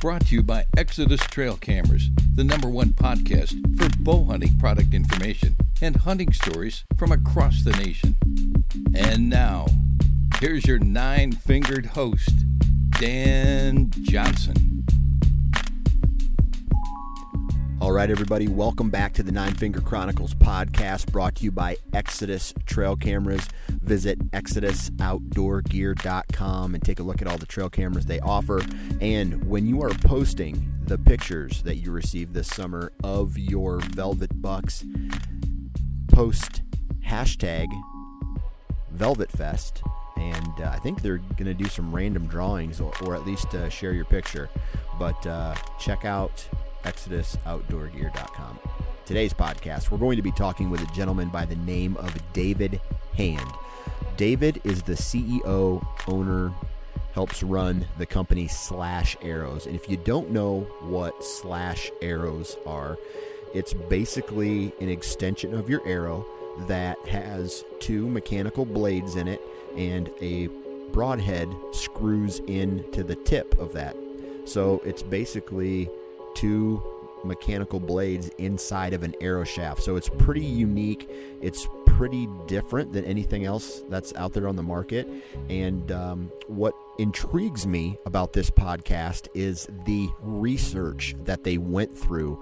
brought to you by Exodus Trail Cameras, the number one podcast for bow hunting product information and hunting stories from across the nation. And now, here's your nine fingered host, Dan Johnson. All right, everybody, welcome back to the Nine Finger Chronicles podcast brought to you by Exodus Trail Cameras. Visit exodusoutdoorgear.com and take a look at all the trail cameras they offer. And when you are posting the pictures that you received this summer of your Velvet Bucks, post hashtag Velvet Fest. And uh, I think they're going to do some random drawings or, or at least uh, share your picture. But uh, check out ExodusOutdoorGear.com. Today's podcast, we're going to be talking with a gentleman by the name of David Hand. David is the CEO, owner, helps run the company Slash Arrows. And if you don't know what Slash Arrows are, it's basically an extension of your arrow that has two mechanical blades in it and a broadhead screws into the tip of that. So it's basically two mechanical blades inside of an arrow shaft. So it's pretty unique. It's pretty different than anything else that's out there on the market. And um, what intrigues me about this podcast is the research that they went through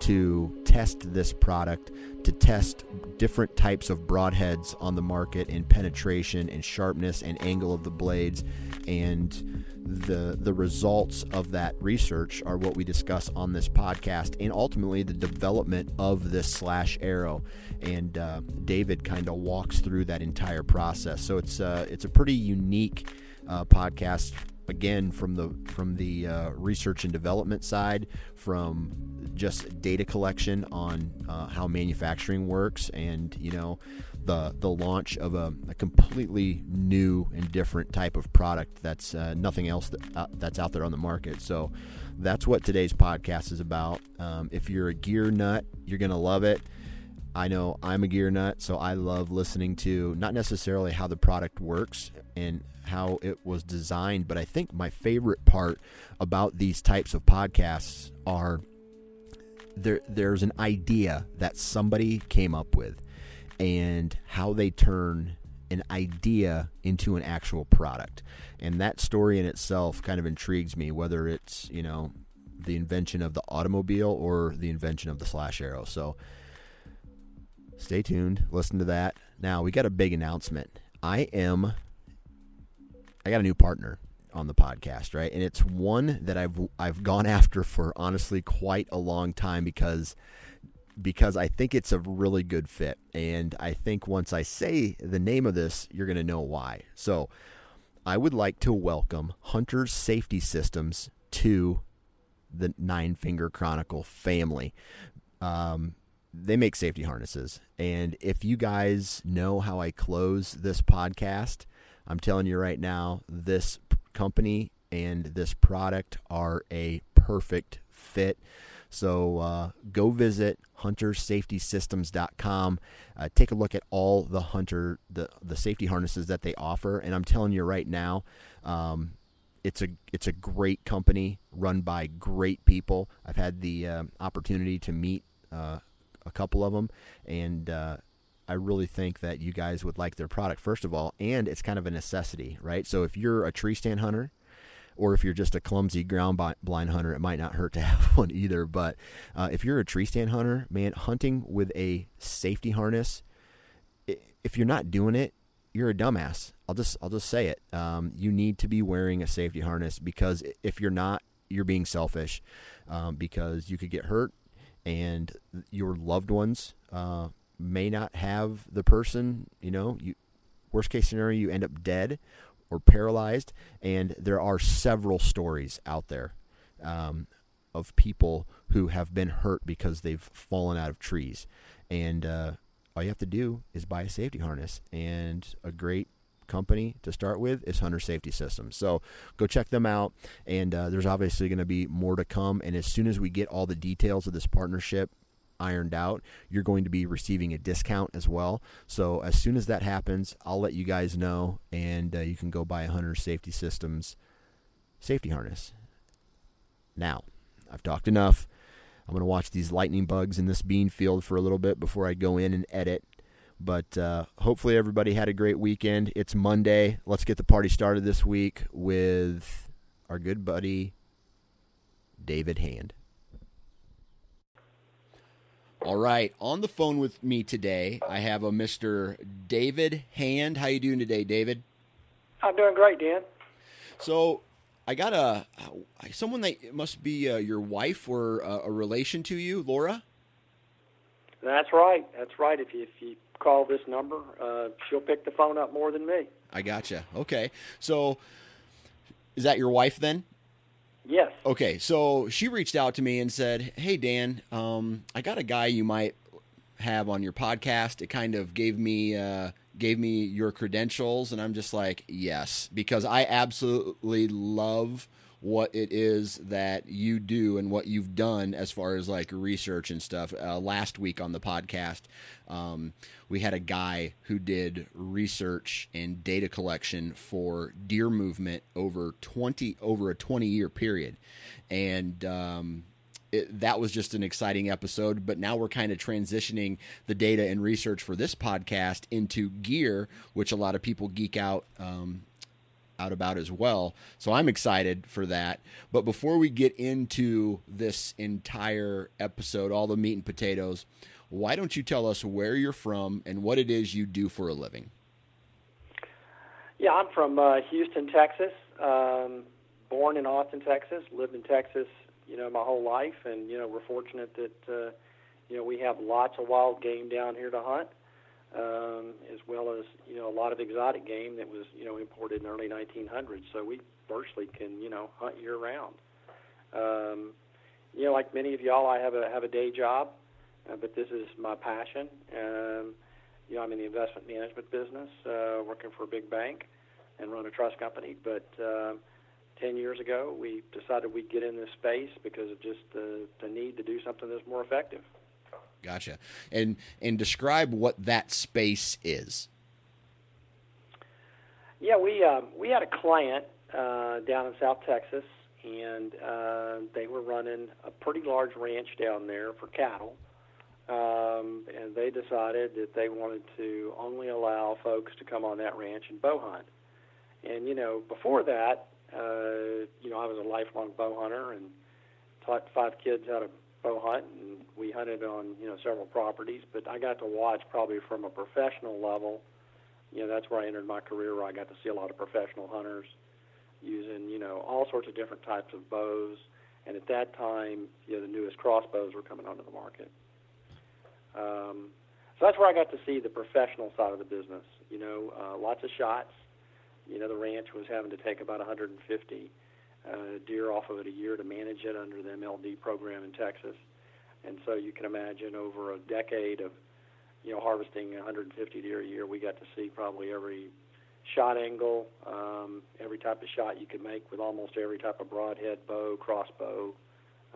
to test this product, to test different types of broadheads on the market and penetration and sharpness and angle of the blades. And the the results of that research are what we discuss on this podcast, and ultimately the development of this slash arrow. And uh, David kind of walks through that entire process. So it's uh, it's a pretty unique uh, podcast again from the from the uh, research and development side from just data collection on uh, how manufacturing works and you know the the launch of a, a completely new and different type of product that's uh, nothing else that, uh, that's out there on the market. So that's what today's podcast is about. Um, if you're a gear nut you're gonna love it. I know I'm a gear nut, so I love listening to not necessarily how the product works and how it was designed, but I think my favorite part about these types of podcasts are there there's an idea that somebody came up with and how they turn an idea into an actual product. And that story in itself kind of intrigues me, whether it's, you know, the invention of the automobile or the invention of the slash arrow. So stay tuned, listen to that. Now, we got a big announcement. I am I got a new partner on the podcast, right? And it's one that I've I've gone after for honestly quite a long time because because I think it's a really good fit. And I think once I say the name of this, you're going to know why. So I would like to welcome Hunter's Safety Systems to the Nine Finger Chronicle family. Um, they make safety harnesses. And if you guys know how I close this podcast, I'm telling you right now, this company and this product are a perfect fit. So uh, go visit huntersafetysystems.com. Uh, take a look at all the hunter the the safety harnesses that they offer, and I'm telling you right now. Um, it's a it's a great company run by great people. I've had the uh, opportunity to meet uh, a couple of them, and uh, I really think that you guys would like their product first of all, and it's kind of a necessity, right? So if you're a tree stand hunter, or if you're just a clumsy ground blind hunter, it might not hurt to have one either. But uh, if you're a tree stand hunter, man, hunting with a safety harness, if you're not doing it, you're a dumbass. I'll just I'll just say it. Um, you need to be wearing a safety harness because if you're not, you're being selfish. Um, because you could get hurt, and your loved ones uh, may not have the person. You know, you worst case scenario, you end up dead or paralyzed. And there are several stories out there um, of people who have been hurt because they've fallen out of trees. And uh, all you have to do is buy a safety harness. And a great company to start with is Hunter Safety Systems. So go check them out. And uh, there's obviously going to be more to come. And as soon as we get all the details of this partnership ironed out, you're going to be receiving a discount as well. So as soon as that happens, I'll let you guys know, and uh, you can go buy a Hunter Safety Systems safety harness. Now, I've talked enough. I'm going to watch these lightning bugs in this bean field for a little bit before I go in and edit. But uh, hopefully, everybody had a great weekend. It's Monday. Let's get the party started this week with our good buddy, David Hand. All right, on the phone with me today, I have a Mr. David Hand. How you doing today, David? I'm doing great, Dan. So, I got a someone that must be uh, your wife or uh, a relation to you, Laura. That's right. That's right. If you if you call this number, uh, she'll pick the phone up more than me. I gotcha. Okay, so is that your wife then? Yes. Okay, so she reached out to me and said, "Hey Dan, um, I got a guy you might have on your podcast." It kind of gave me uh, gave me your credentials, and I'm just like, "Yes," because I absolutely love what it is that you do and what you've done as far as like research and stuff. Uh, last week on the podcast, um, we had a guy who did research and data collection for deer movement over 20 over a 20 year period, and um, it, that was just an exciting episode. But now we're kind of transitioning the data and research for this podcast into gear, which a lot of people geek out um, out about as well. So I'm excited for that. But before we get into this entire episode, all the meat and potatoes, why don't you tell us where you're from and what it is you do for a living? Yeah, I'm from uh, Houston, Texas. Um, born in Austin, Texas. Lived in Texas, you know, my whole life, and you know, we're fortunate that uh, you know we have lots of wild game down here to hunt um, as well as you know a lot of exotic game that was you know imported in the early 1900s. So we virtually can you know hunt year round. Um, you know, like many of y'all, I have a have a day job, uh, but this is my passion. Um, you know, I'm in the investment management business, uh, working for a big bank, and run a trust company. But uh, 10 years ago, we decided we'd get in this space because of just the, the need to do something that's more effective. Gotcha. And and describe what that space is. Yeah, we uh, we had a client uh, down in South Texas, and uh, they were running a pretty large ranch down there for cattle. Um, and they decided that they wanted to only allow folks to come on that ranch and bow hunt. And you know, before that, uh, you know, I was a lifelong bow hunter and taught five kids how to bow hunt, and we hunted on you know several properties. But I got to watch probably from a professional level. You know, that's where I entered my career, where I got to see a lot of professional hunters using you know all sorts of different types of bows. And at that time, you know, the newest crossbows were coming onto the market. Um, so that's where I got to see the professional side of the business. You know, uh, lots of shots. You know, the ranch was having to take about 150 deer off of it a year to manage it under the MLD program in Texas. And so you can imagine over a decade of, you know, harvesting 150 deer a year, we got to see probably every shot angle, um, every type of shot you could make with almost every type of broadhead bow, crossbow,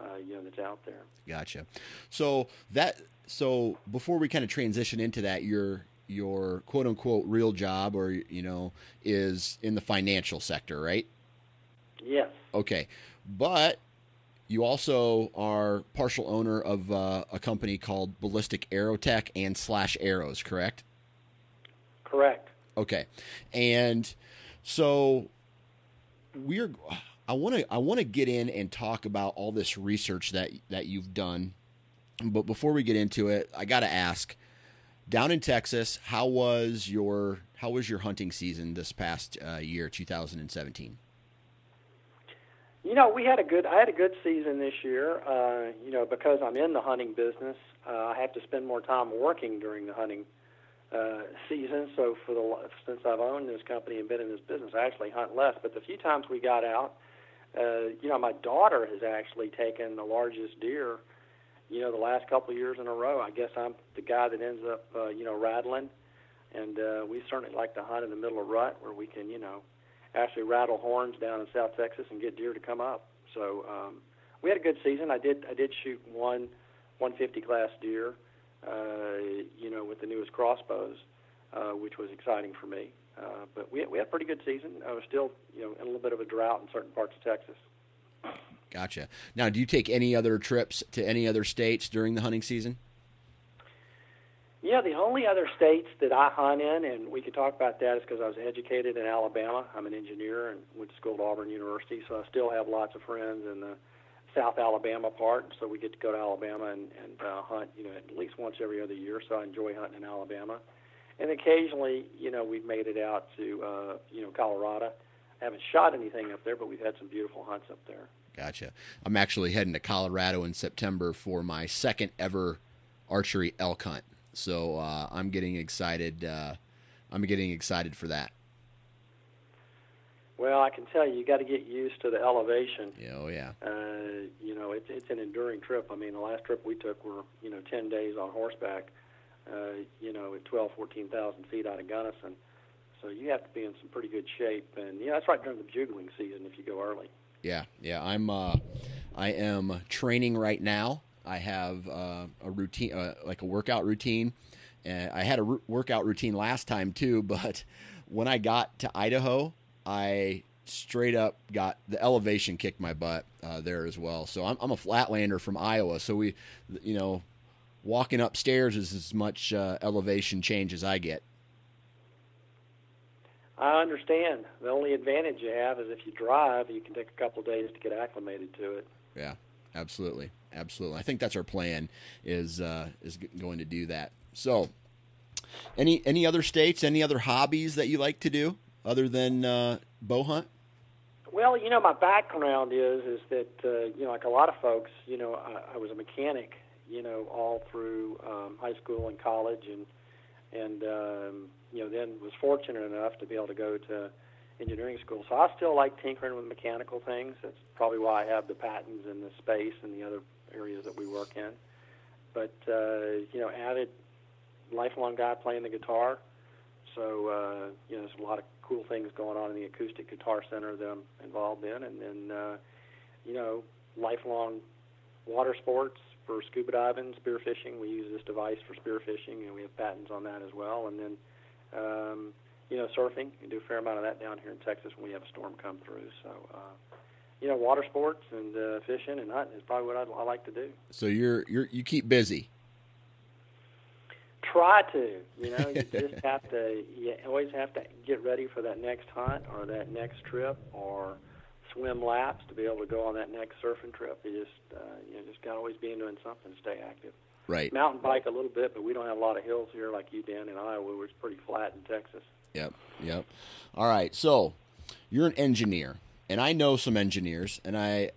uh, you know that's out there. Gotcha. So that so before we kind of transition into that, your your quote unquote real job or you know is in the financial sector, right? Yes. Okay, but you also are partial owner of uh, a company called Ballistic Aerotech and Slash Arrows, correct? Correct. Okay, and so we're. I want to. I want to get in and talk about all this research that that you've done, but before we get into it, I got to ask. Down in Texas, how was your how was your hunting season this past uh, year, 2017? You know, we had a good. I had a good season this year. Uh, you know, because I'm in the hunting business, uh, I have to spend more time working during the hunting uh, season. So for the since I've owned this company and been in this business, I actually hunt less. But the few times we got out, uh, you know, my daughter has actually taken the largest deer. You know, the last couple of years in a row. I guess I'm the guy that ends up, uh, you know, rattling. And uh, we certainly like to hunt in the middle of rut where we can, you know, actually rattle horns down in South Texas and get deer to come up. So um, we had a good season. I did I did shoot one 150 class deer, uh, you know, with the newest crossbows, uh, which was exciting for me. Uh, but we we had a pretty good season. I was still you know in a little bit of a drought in certain parts of Texas. Gotcha. Now, do you take any other trips to any other states during the hunting season? Yeah, the only other states that I hunt in, and we could talk about that, is because I was educated in Alabama. I'm an engineer and went to school at Auburn University, so I still have lots of friends in the South Alabama part. So we get to go to Alabama and, and uh, hunt, you know, at least once every other year. So I enjoy hunting in Alabama. And occasionally, you know, we've made it out to, uh, you know, Colorado. I haven't shot anything up there, but we've had some beautiful hunts up there. Gotcha. I'm actually heading to Colorado in September for my second ever archery elk hunt. So uh, I'm getting excited. Uh, I'm getting excited for that. Well, I can tell you, you got to get used to the elevation. Yeah, oh yeah. Uh, you know, it's it's an enduring trip. I mean, the last trip we took were you know 10 days on horseback. Uh, you know, at 12, 14,000 feet out of Gunnison. So you have to be in some pretty good shape, and yeah, that's right during the bugling season if you go early. Yeah, yeah. I'm uh, I am training right now. I have uh, a routine, uh, like a workout routine. And I had a r- workout routine last time too, but when I got to Idaho, I straight up got the elevation kicked my butt uh, there as well. So I'm, I'm, a flatlander from Iowa, so we, you know, walking upstairs is as much uh, elevation change as I get. I understand. The only advantage you have is if you drive, you can take a couple of days to get acclimated to it. Yeah, absolutely, absolutely. I think that's our plan is uh, is going to do that. So, any any other states, any other hobbies that you like to do other than uh, bow hunt? Well, you know, my background is is that uh, you know, like a lot of folks, you know, I, I was a mechanic, you know, all through um, high school and college, and and um, you know, then was fortunate enough to be able to go to engineering school. So I still like tinkering with mechanical things. That's probably why I have the patents in the space and the other areas that we work in. But uh, you know, added lifelong guy playing the guitar. So uh, you know, there's a lot of cool things going on in the acoustic guitar center that I'm involved in, and then uh, you know, lifelong water sports for scuba diving, spearfishing. We use this device for spearfishing, and we have patents on that as well. And then um, you know, surfing. We do a fair amount of that down here in Texas when we have a storm come through. So, uh, you know, water sports and uh, fishing and hunting is probably what I'd, I like to do. So you're you're you keep busy. Try to, you know, you just have to. You always have to get ready for that next hunt or that next trip or swim laps to be able to go on that next surfing trip. You just, uh, you know, just got to always be doing something to stay active. Right. Mountain bike a little bit, but we don't have a lot of hills here like you Dan in Iowa, where it's pretty flat in Texas. Yep. Yep. All right. So you're an engineer, and I know some engineers, and I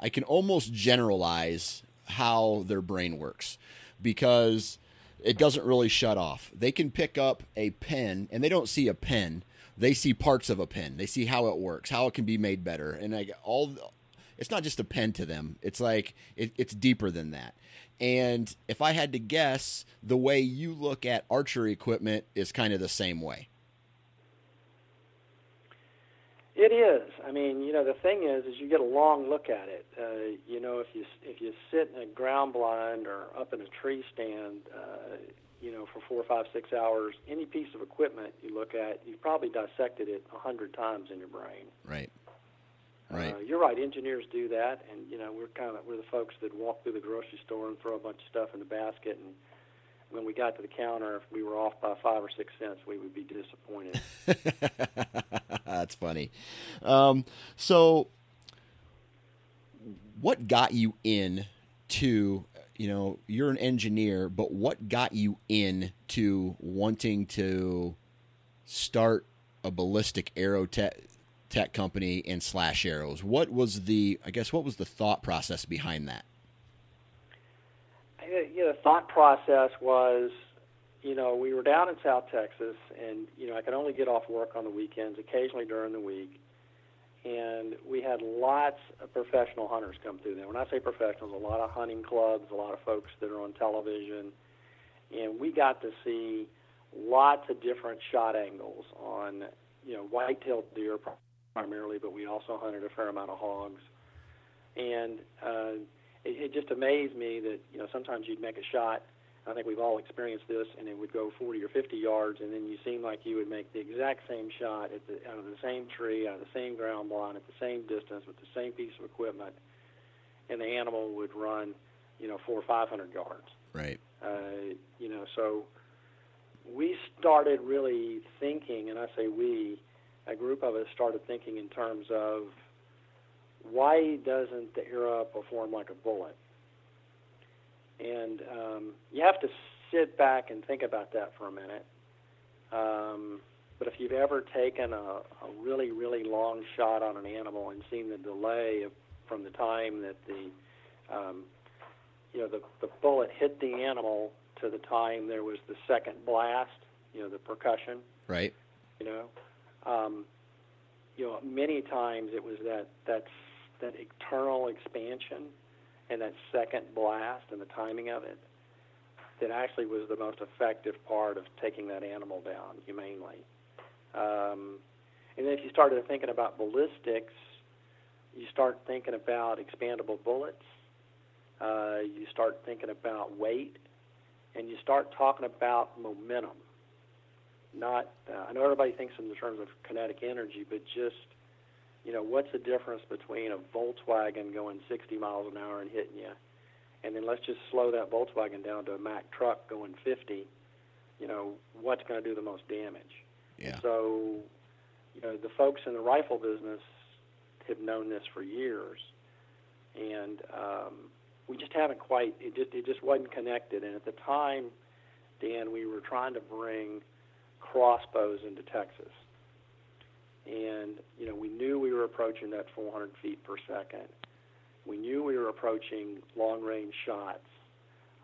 I can almost generalize how their brain works because it doesn't really shut off. They can pick up a pen, and they don't see a pen. They see parts of a pen. They see how it works, how it can be made better, and like all. It's not just a pen to them. It's like it, it's deeper than that. And if I had to guess, the way you look at archery equipment is kind of the same way. It is. I mean, you know, the thing is, is you get a long look at it. Uh, you know, if you if you sit in a ground blind or up in a tree stand, uh, you know, for four, five, six hours, any piece of equipment you look at, you've probably dissected it a hundred times in your brain. Right. Right. Uh, you're right. Engineers do that, and you know, we're kind of we're the folks that walk through the grocery store and throw a bunch of stuff in the basket and when we got to the counter, if we were off by five or six cents, we would be disappointed. That's funny. Um, so, what got you in to, you know, you're an engineer, but what got you in to wanting to start a ballistic arrow tech, tech company and slash arrows? What was the, I guess, what was the thought process behind that? You know, the thought process was, you know, we were down in South Texas, and you know, I could only get off work on the weekends, occasionally during the week, and we had lots of professional hunters come through there. When I say professionals, a lot of hunting clubs, a lot of folks that are on television, and we got to see lots of different shot angles on, you know, white-tailed deer primarily, but we also hunted a fair amount of hogs, and uh, it, it just amazed me that you know sometimes you'd make a shot. I think we've all experienced this, and it would go 40 or 50 yards, and then you seem like you would make the exact same shot at the, out of the same tree, out of the same ground blind, at the same distance, with the same piece of equipment, and the animal would run, you know, four or 500 yards. Right. Uh, you know, so we started really thinking, and I say we, a group of us started thinking in terms of why doesn't the arrow perform like a bullet? And um, you have to sit back and think about that for a minute. Um, but if you've ever taken a, a really, really long shot on an animal and seen the delay of, from the time that the, um, you know, the, the bullet hit the animal to the time there was the second blast, you know, the percussion. Right. You know, um, you know, many times it was that that that internal expansion and that second blast and the timing of it that actually was the most effective part of taking that animal down humanely. Um, and then if you started thinking about ballistics, you start thinking about expandable bullets. Uh, you start thinking about weight, and you start talking about momentum. Not, uh, I know everybody thinks in the terms of kinetic energy, but just you know, what's the difference between a Volkswagen going 60 miles an hour and hitting you, and then let's just slow that Volkswagen down to a Mack truck going 50. You know, what's going to do the most damage? Yeah. So, you know, the folks in the rifle business have known this for years, and um, we just haven't quite. It just it just wasn't connected. And at the time, Dan, we were trying to bring crossbows into Texas and you know we knew we were approaching that 400 feet per second. We knew we were approaching long-range shots.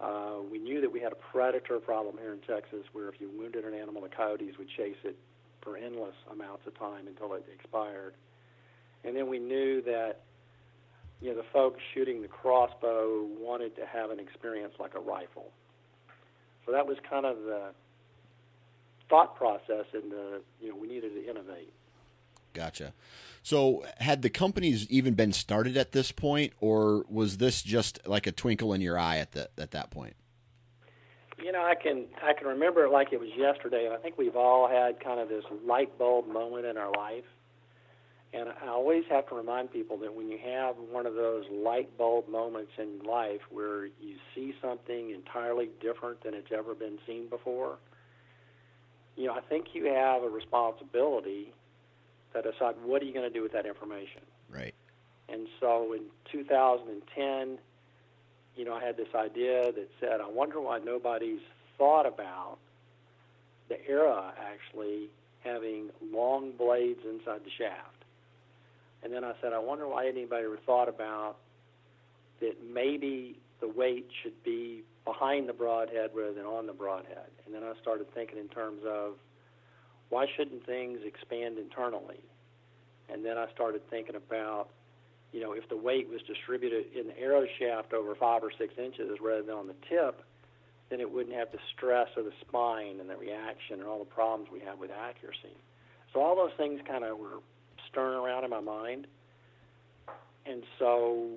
Uh, we knew that we had a predator problem here in Texas, where if you wounded an animal, the coyotes would chase it for endless amounts of time until it expired. And then we knew that you know the folks shooting the crossbow wanted to have an experience like a rifle. So that was kind of the thought process, and the you know we needed to innovate. Gotcha. So, had the companies even been started at this point, or was this just like a twinkle in your eye at the at that point? You know, I can I can remember it like it was yesterday, and I think we've all had kind of this light bulb moment in our life. And I always have to remind people that when you have one of those light bulb moments in life where you see something entirely different than it's ever been seen before, you know, I think you have a responsibility to decide what are you going to do with that information. Right. And so in 2010, you know, I had this idea that said, I wonder why nobody's thought about the era actually having long blades inside the shaft. And then I said, I wonder why anybody ever thought about that maybe the weight should be behind the broadhead rather than on the broadhead. And then I started thinking in terms of why shouldn't things expand internally? And then I started thinking about, you know, if the weight was distributed in the arrow shaft over five or six inches rather than on the tip, then it wouldn't have the stress of the spine and the reaction and all the problems we have with accuracy. So all those things kind of were stirring around in my mind. And so,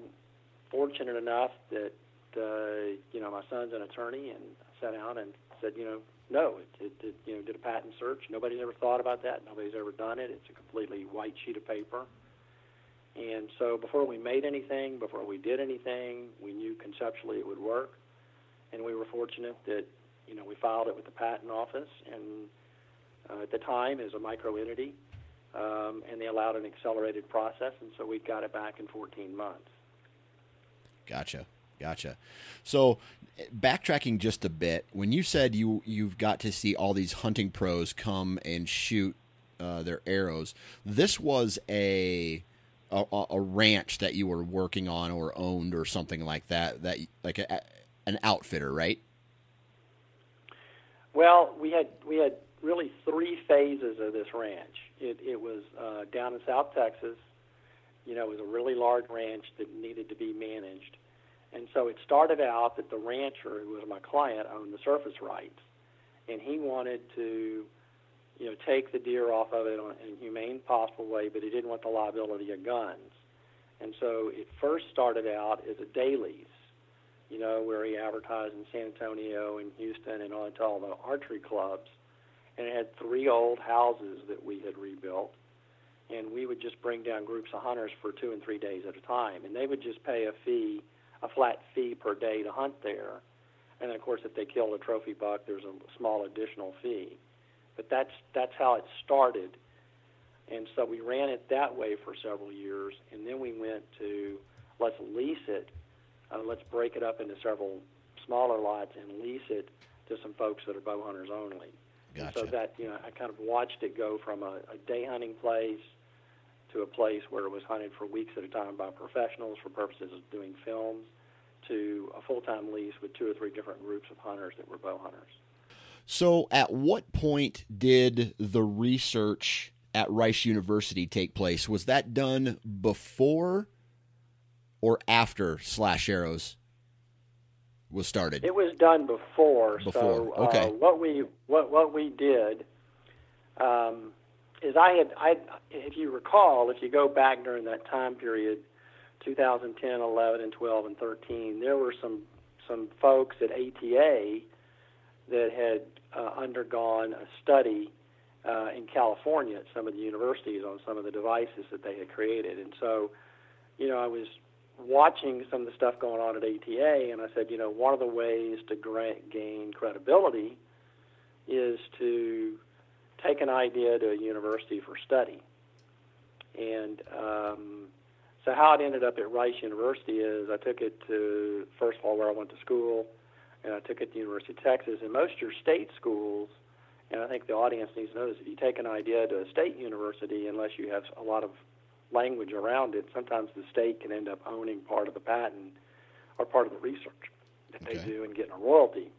fortunate enough that uh, you know my son's an attorney, and I sat down and said, you know, no, it, it, it you know did a patent search. Nobody's ever thought about that. Nobody's ever done it. It's a completely white sheet of paper. And so before we made anything, before we did anything, we knew conceptually it would work. And we were fortunate that, you know, we filed it with the patent office and uh, at the time as a micro entity, um, and they allowed an accelerated process, and so we got it back in 14 months. Gotcha, gotcha. So, backtracking just a bit, when you said you you've got to see all these hunting pros come and shoot uh, their arrows, this was a, a a ranch that you were working on or owned or something like that. That like a, an outfitter, right? Well, we had we had really three phases of this ranch. It, it was uh, down in South Texas. You know, it was a really large ranch that needed to be managed. And so it started out that the rancher, who was my client, owned the surface rights. And he wanted to, you know, take the deer off of it in a humane possible way, but he didn't want the liability of guns. And so it first started out as a day lease, you know, where he advertised in San Antonio and Houston and on to all the archery clubs and it had three old houses that we had rebuilt. And we would just bring down groups of hunters for two and three days at a time, and they would just pay a fee, a flat fee per day to hunt there. And then, of course, if they killed a trophy buck, there's a small additional fee. But that's that's how it started. And so we ran it that way for several years, and then we went to let's lease it, uh, let's break it up into several smaller lots and lease it to some folks that are bow hunters only. Gotcha. So that you know, I kind of watched it go from a, a day hunting place to a place where it was hunted for weeks at a time by professionals for purposes of doing films to a full-time lease with two or three different groups of hunters that were bow hunters. So, at what point did the research at Rice University take place? Was that done before or after Slash Arrows was started? It was done before. Before, So uh, okay. what we what what we did um, is I had I if you recall if you go back during that time period, 2010, 11, and 12 and 13, there were some some folks at ATA that had uh, undergone a study uh, in California at some of the universities on some of the devices that they had created, and so you know I was watching some of the stuff going on at ATA, and I said, you know, one of the ways to gra- gain credibility is to take an idea to a university for study. And um, so, how it ended up at Rice University is I took it to, first of all, where I went to school, and I took it to the University of Texas. And most of your state schools, and I think the audience needs to know this, if you take an idea to a state university, unless you have a lot of language around it, sometimes the state can end up owning part of the patent or part of the research that they do and getting a royalty.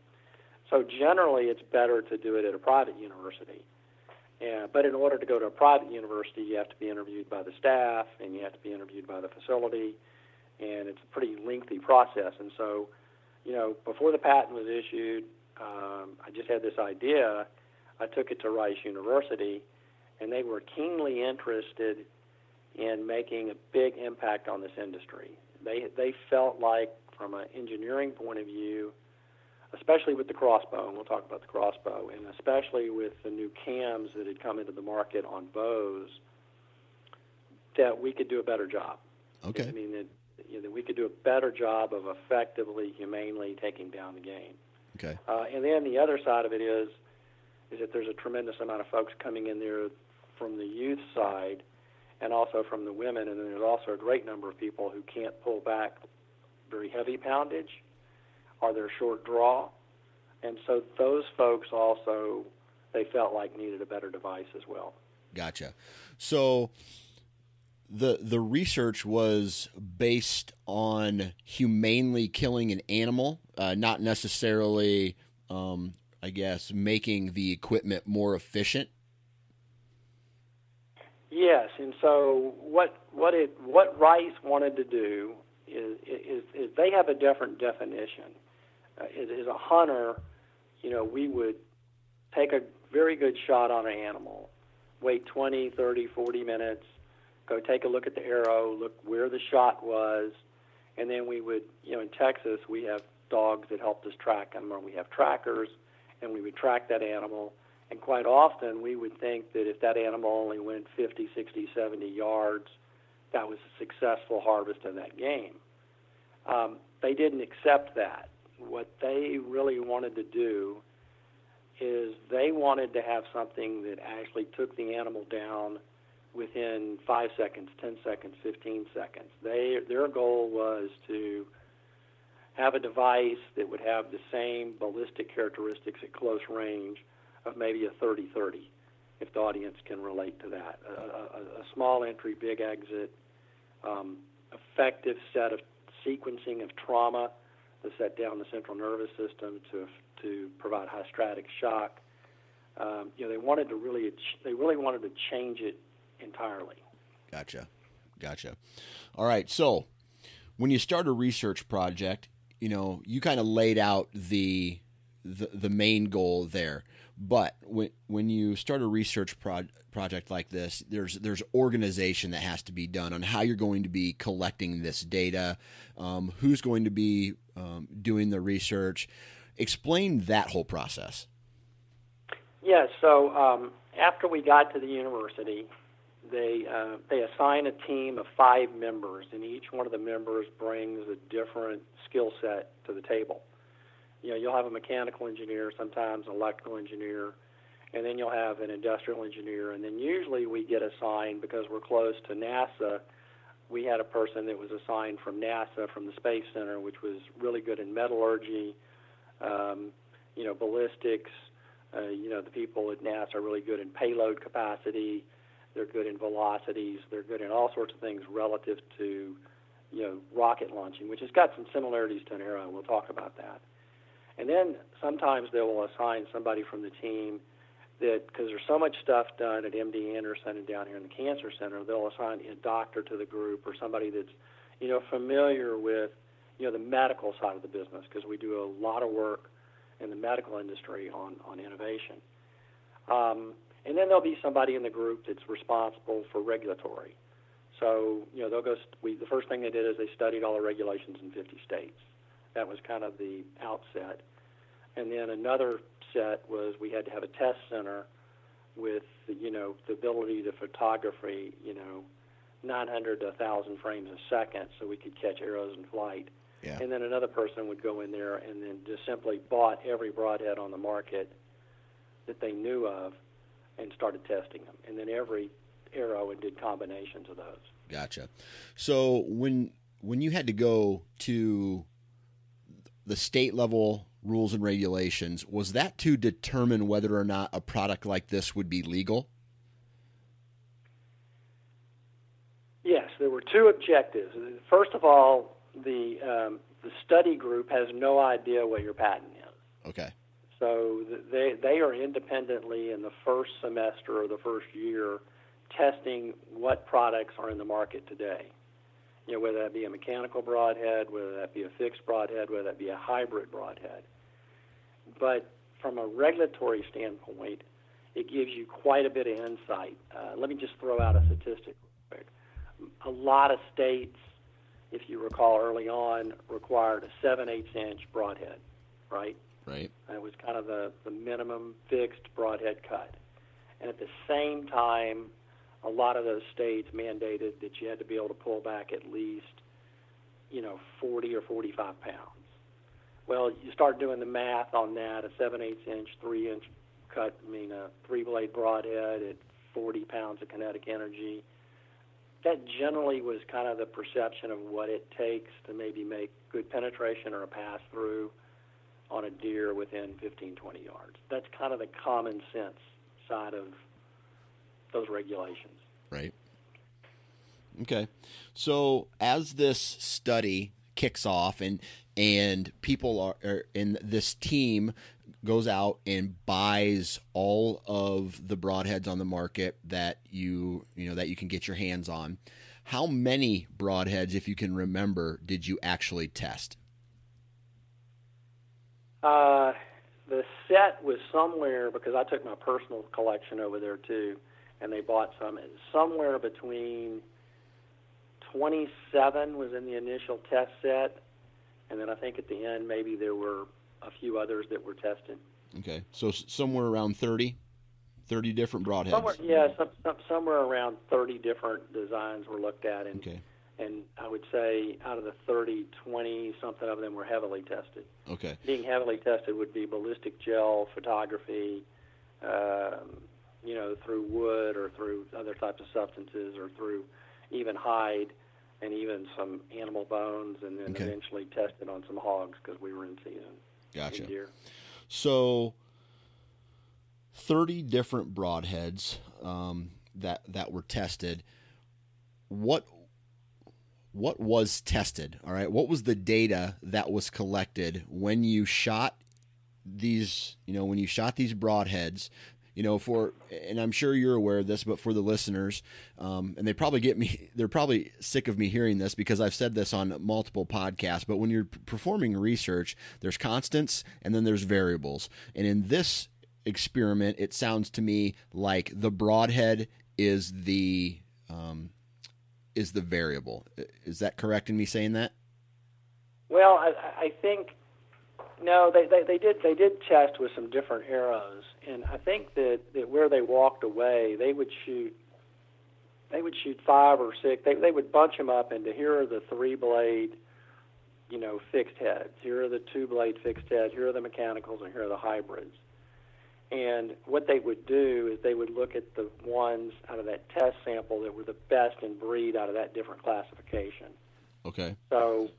So generally, it's better to do it at a private university. Yeah, but in order to go to a private university, you have to be interviewed by the staff and you have to be interviewed by the facility, and it's a pretty lengthy process. And so, you know, before the patent was issued, um, I just had this idea. I took it to Rice University, and they were keenly interested in making a big impact on this industry. They they felt like, from an engineering point of view, especially with the crossbow, and we'll talk about the crossbow, and especially with the new cams that had come into the market on bows, that we could do a better job. Okay. I mean that, you know, that we could do a better job of effectively, humanely taking down the game. Okay. Uh, and then the other side of it is, is that there's a tremendous amount of folks coming in there from the youth side, and also from the women, and then there's also a great number of people who can't pull back very heavy poundage, or they're short draw, and so those folks also they felt like needed a better device as well. Gotcha. So the the research was based on humanely killing an animal, uh, not necessarily, um, I guess, making the equipment more efficient. Yes, and so what what it what Rice wanted to do is is, is they have a different definition. Uh, as, a hunter, you know, we would take a very good shot on an animal, wait 20, 30, 40 minutes, go take a look at the arrow, look where the shot was, and then we would, you know, in Texas we have dogs that helped us track them, or we have trackers, and we would track that animal. And quite often we would think that if that animal only went 50, 60, 70 yards, that was a successful harvest of that game. Um, they didn't accept that. What they really wanted to do is they wanted to have something that actually took the animal down within five seconds, 10 seconds, 15 seconds. They, their goal was to have a device that would have the same ballistic characteristics at close range of maybe a 30 30, if the audience can relate to that. A, a, a small entry, big exit, um, effective set of sequencing of trauma to set down the central nervous system to to provide hydrostatic shock. Um, you know, they wanted to really they really wanted to change it entirely. Gotcha, gotcha. All right, so when you start a research project, you know, you kind of laid out the, the the main goal there. But when when you start a research pro- project like this, there's there's organization that has to be done on how you're going to be collecting this data, um, who's going to be um, doing the research. Explain that whole process. Yeah. So um, after we got to the university, they uh, they assign a team of five members, and each one of the members brings a different skill set to the table you know, you'll have a mechanical engineer, sometimes an electrical engineer, and then you'll have an industrial engineer, and then usually we get assigned because we're close to NASA. We had a person that was assigned from NASA from the Space Center, which was really good in metallurgy, um, you know, ballistics. Uh, you know, the people at NASA are really good in payload capacity. They're good in velocities. They're good in all sorts of things relative to, you know, rocket launching, which has got some similarities to an arrow. We'll talk about that. And then sometimes they will assign somebody from the team that, because there's so much stuff done at MD Anderson and down here in the Cancer Center, they'll assign a doctor to the group or somebody that's, you know, familiar with, you know, the medical side of the business because we do a lot of work in the medical industry on, on innovation. Um, and then there'll be somebody in the group that's responsible for regulatory. So, you know, they'll go. We, the first thing they did is they studied all the regulations in 50 states. That was kind of the outset. And then another set was we had to have a test center with, you know, the ability to photography, you know, 900 to 1,000 frames a second so we could catch arrows in flight. Yeah. And then another person would go in there and then just simply bought every broadhead on the market that they knew of and started testing them. And then every arrow and did combinations of those. Gotcha. So when when you had to go to the state level rules and regulations, was that to determine whether or not a product like this would be legal? Yes, there were two objectives. First of all, the um, the study group has no idea what your patent is. Okay. So they they are independently in the first semester or the first year testing what products are in the market today you know, whether that be a mechanical broadhead, whether that be a fixed broadhead, whether that be a hybrid broadhead. But from a regulatory standpoint, it gives you quite a bit of insight. Uh, let me just throw out a statistic. Real quick. A lot of states, if you recall early on, required a 7 8 inch broadhead, right? Right. And it was kind of the, the minimum fixed broadhead cut. And at the same time, a lot of those states mandated that you had to be able to pull back at least, you know, 40 or 45 pounds. Well, you start doing the math on that, a 7 8 inch, 3 inch cut, I mean, a three blade broadhead at 40 pounds of kinetic energy. That generally was kind of the perception of what it takes to maybe make good penetration or a pass through on a deer within 15, 20 yards. That's kind of the common sense side of those regulations. Right. Okay. So as this study kicks off and and people are, are and this team goes out and buys all of the broadheads on the market that you you know that you can get your hands on. How many broadheads, if you can remember, did you actually test? Uh, the set was somewhere because I took my personal collection over there too and they bought some somewhere between 27 was in the initial test set, and then I think at the end maybe there were a few others that were tested. Okay, so somewhere around 30, 30 different broadheads. Somewhere, yeah, some, some, somewhere around 30 different designs were looked at, and okay. and I would say out of the 30, 20 something of them were heavily tested. Okay. Being heavily tested would be ballistic gel, photography, um, you know, through wood or through other types of substances or through even hide and even some animal bones, and then Okay. eventually tested on some hogs because we were in season. Gotcha. In. So, thirty different broadheads um, that that were tested. What what was tested? All right, what was the data that was collected when you shot these? You know, when you shot these broadheads. You know, for and I'm sure you're aware of this, but for the listeners, um, and they probably get me, they're probably sick of me hearing this because I've said this on multiple podcasts. But when you're performing research, there's constants and then there's variables. And in this experiment, it sounds to me like the broadhead is the um, is the variable. Is that correct in me saying that? Well, I, I think no, they, they, they did they did test with some different arrows, and I think that, that where they walked away, they would shoot they would shoot five or six. They they would bunch them up into here are the three blade, you know, fixed heads. Here are the two blade fixed heads. Here are the mechanicals, and here are the hybrids. And what they would do is they would look at the ones out of that test sample that were the best in breed out of that different classification. Okay. So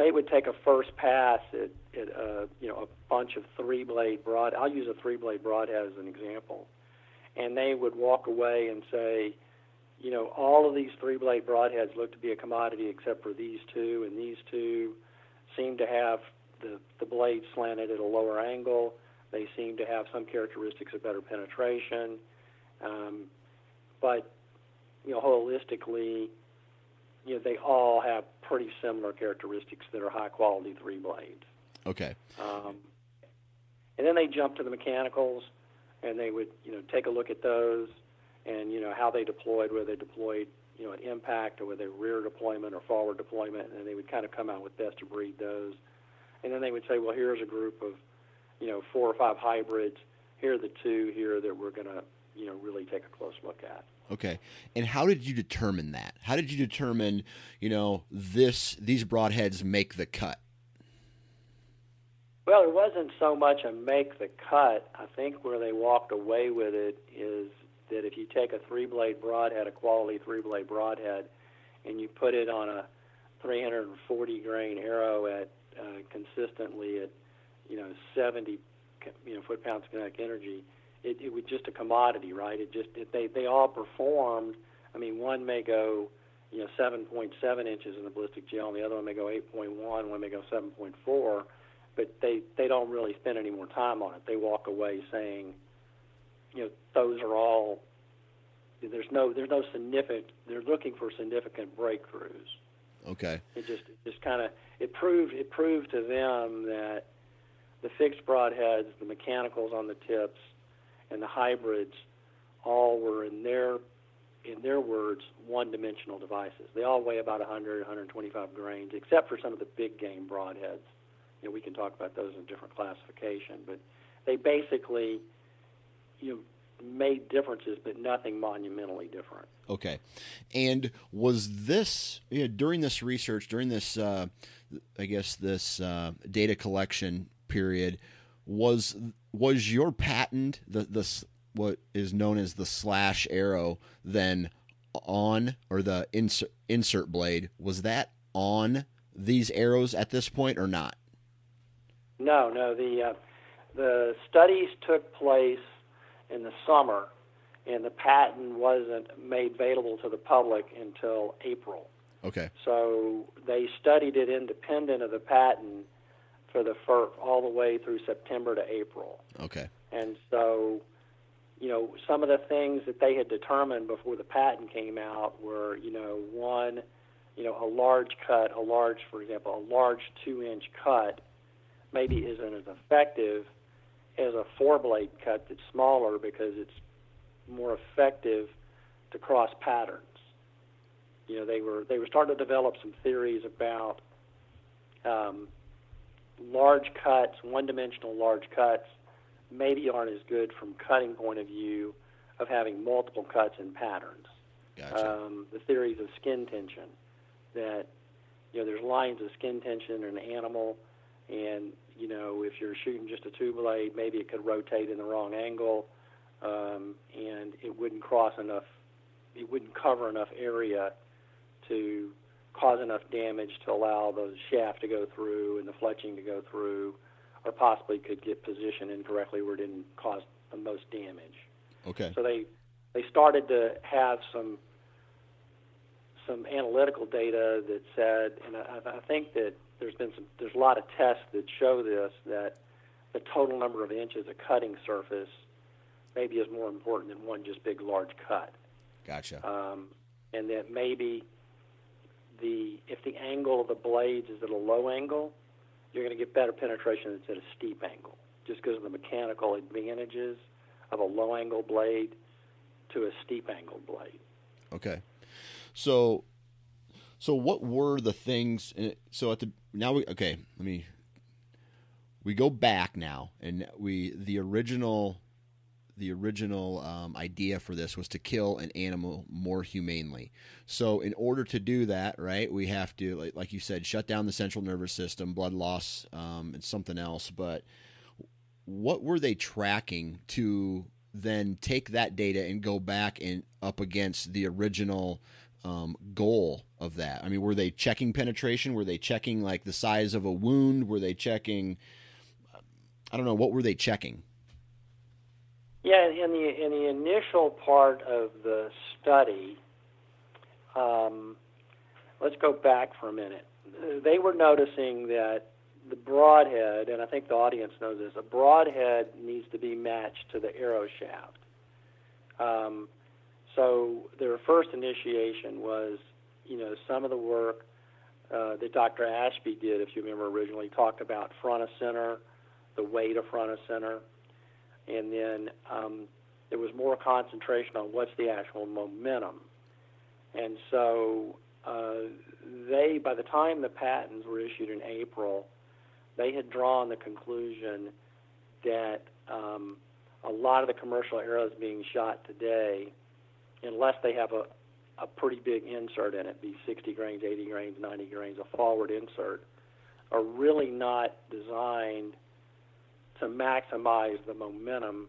they would take a first pass at, at a, you know a bunch of three blade broad. I'll use a three blade broadhead as an example, and they would walk away and say, you know, all of these three blade broadheads look to be a commodity except for these two, and these two seem to have the the blade slanted at a lower angle. They seem to have some characteristics of better penetration, um, but you know, holistically, you know, they all have pretty similar characteristics that are high quality three blades. Okay. Um, and then they jump to the mechanicals, and they would you know take a look at those, and you know how they deployed, whether they deployed you know at impact or whether they rear deployment or forward deployment, and then they would kind of come out with best of breed those, and then they would say, well, here's a group of you know four or five hybrids. Here are the two here that we're going to you know really take a close look at. Okay. And how did you determine that? How did you determine, you know, this these broadheads make the cut? Well, it wasn't so much a make the cut. I think where they walked away with it is that if you take a three blade broadhead, a quality three blade broadhead, and you put it on a 340 grain arrow at uh, consistently at you know 70 you know foot pounds kinetic energy, it, it was just a commodity, right? It just it, they they all performed. I mean, one may go you know 7.7 inches in the ballistic gel, and the other one may go 8.1, one may go 7.4 but they they don't really spend any more time on it. They walk away saying, you know, those are all. There's no there's no significant. They're looking for significant breakthroughs. Okay. It just it just kind of it proved it proved to them that the fixed broadheads, the mechanicals on the tips, and the hybrids all were in their in their words one-dimensional devices. They all weigh about 100 125 grains, except for some of the big game broadheads you know, we can talk about those in different classification, but they basically, you know, made differences, but nothing monumentally different. Okay. And was this you know, during this research, during this, uh, I guess, this uh, data collection period, was was your patent the the what is known as the slash arrow then on or the insert insert blade was that on these arrows at this point or not? No, no. The uh, the studies took place in the summer, and the patent wasn't made available to the public until April. Okay. So they studied it independent of the patent for the fir- all the way through September to April. Okay. And so, you know, some of the things that they had determined before the patent came out were, you know, one, you know, a large cut, a large, for example, a large two inch cut maybe isn't as effective as a four blade cut that's smaller because it's more effective to cross patterns. you know, they were they were starting to develop some theories about um, large cuts, one-dimensional large cuts, maybe aren't as good from cutting point of view of having multiple cuts and patterns. Gotcha. Um, the theories of skin tension, that you know there's lines of skin tension in an animal, and you know if you're shooting just a two blade, maybe it could rotate in the wrong angle, um, and it wouldn't cross enough, it wouldn't cover enough area to cause enough damage to allow the shaft to go through and the fletching to go through, or possibly could get positioned incorrectly where it didn't cause the most damage. okay. So they they started to have some some analytical data that said, and I, I think that there's been some there's a lot of tests that show this that the total number of inches of cutting surface maybe is more important than one just big large cut, Gotcha. um, and that maybe the if the angle of the blades is at a low angle, you're going to get better penetration than at a steep angle, just because of the mechanical advantages of a low angle blade to a steep angle blade. Okay. So, so what were the things? So at the now we okay. Let me. We go back now, and we the original, the original um, idea for this was to kill an animal more humanely. So in order to do that, right, we have to like, like you said, shut down the central nervous system, blood loss, um, and something else. But what were they tracking to then take that data and go back and up against the original um, goal of that? I mean, were they checking penetration? Were they checking like the size of a wound? Were they checking? I don't know. What were they checking? Yeah, in the in the initial part of the study, um, let's go back for a minute. They were noticing that the broadhead, and I think the audience knows this, a broadhead needs to be matched to the arrow shaft. Um, so their first initiation was, you know, some of the work uh, that Dr. Ashby did, if you remember originally, talked about front of center, the weight of front of center, and then um, there was more concentration on what's the actual momentum. And so uh, they, by the time the patents were issued in April, they had drawn the conclusion that um, a lot of the commercial arrows being shot today, unless they have a, a pretty big insert in it, be 60 grains, 80 grains, 90 grains, a forward insert, are really not designed to maximize the momentum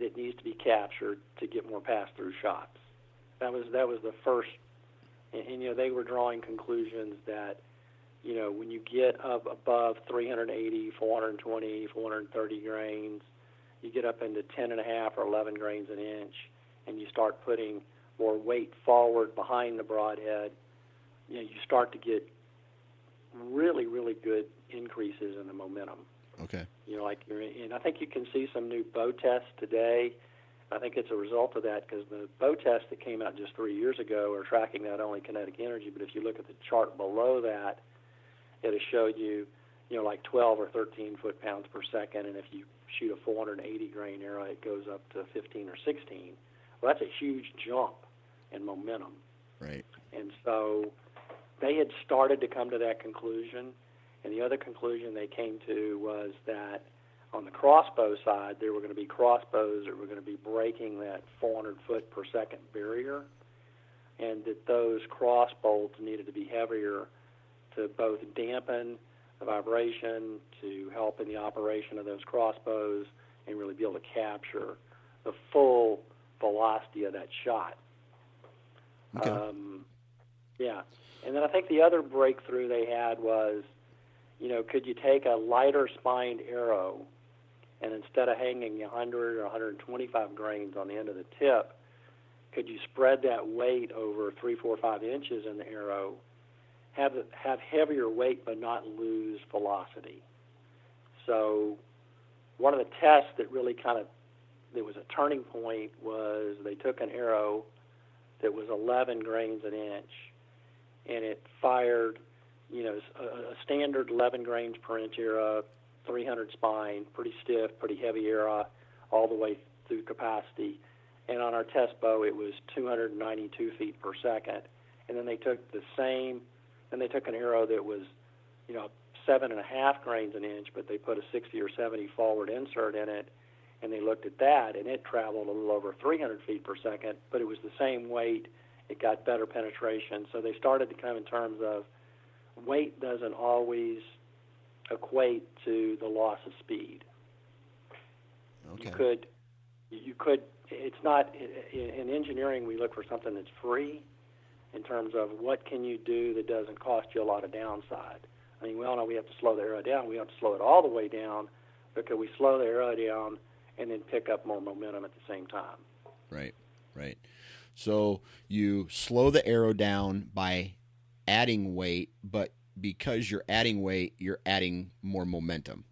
that needs to be captured to get more pass-through shots. That was that was the first, and, and you know they were drawing conclusions that you know when you get up above 380, 420, 430 grains, you get up into 10 and a half or 11 grains an inch, and you start putting more weight forward behind the broadhead. You know you start to get really really good increases in the momentum. Okay. You know, like you're, and I think you can see some new bow tests today. I think it's a result of that because the bow tests that came out just three years ago are tracking not only kinetic energy, but if you look at the chart below that, it'll show you, you know, like 12 or 13 foot pounds per second, and if you shoot a 480 grain arrow, it goes up to 15 or 16. Well, that's a huge jump in momentum. Right. And so they had started to come to that conclusion. And the other conclusion they came to was that on the crossbow side, there were going to be crossbows that were going to be breaking that 400 foot per second barrier, and that those cross bolts needed to be heavier to both dampen the vibration, to help in the operation of those crossbows, and really be able to capture the full velocity of that shot. Okay. Um, yeah. And then I think the other breakthrough they had was, you know, could you take a lighter spined arrow and instead of hanging 100 or 125 grains on the end of the tip, could you spread that weight over three, four, five inches in the arrow, have have heavier weight but not lose velocity? So, one of the tests that really kind of that was a turning point was they took an arrow that was 11 grains an inch, and it fired, you know, a, a standard 11 grains per inch arrow, 300 spine, pretty stiff, pretty heavy arrow, all the way through capacity. And on our test bow, it was 292 feet per second, and then they took the same, then they took an arrow that was, you know, seven and a half grains an inch, but they put a 60 or 70 forward insert in it, and they looked at that, and it traveled a little over 300 feet per second, but it was the same weight. It got better penetration. So they started to come in terms of weight doesn't always equate to the loss of speed. Okay. You could, you could. It's not in engineering. We look for something that's free, in terms of what can you do that doesn't cost you a lot of downside. I mean, we all know we have to slow the arrow down. We have to slow it all the way down, but could we slow the arrow down and then pick up more momentum at the same time? Right, right. So you slow the arrow down by adding weight, but because you're adding weight, you're adding more momentum.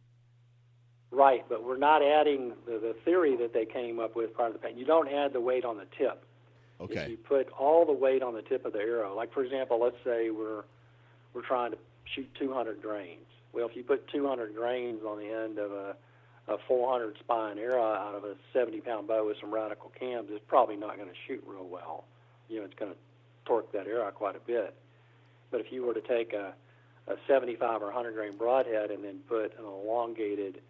Right, but we're not adding the, the theory that they came up with part of the paint. You don't add the weight on the tip. Okay. If you put all the weight on the tip of the arrow, like for example, let's say we're we're trying to shoot 200 grains. Well, if you put 200 grains on the end of a, a 400 spine arrow out of a 70 pound bow with some radical cams, it's probably not going to shoot real well. You know, it's going to torque that arrow quite a bit. But if you were to take a, a 75 or 100 grain broadhead and then put an elongated,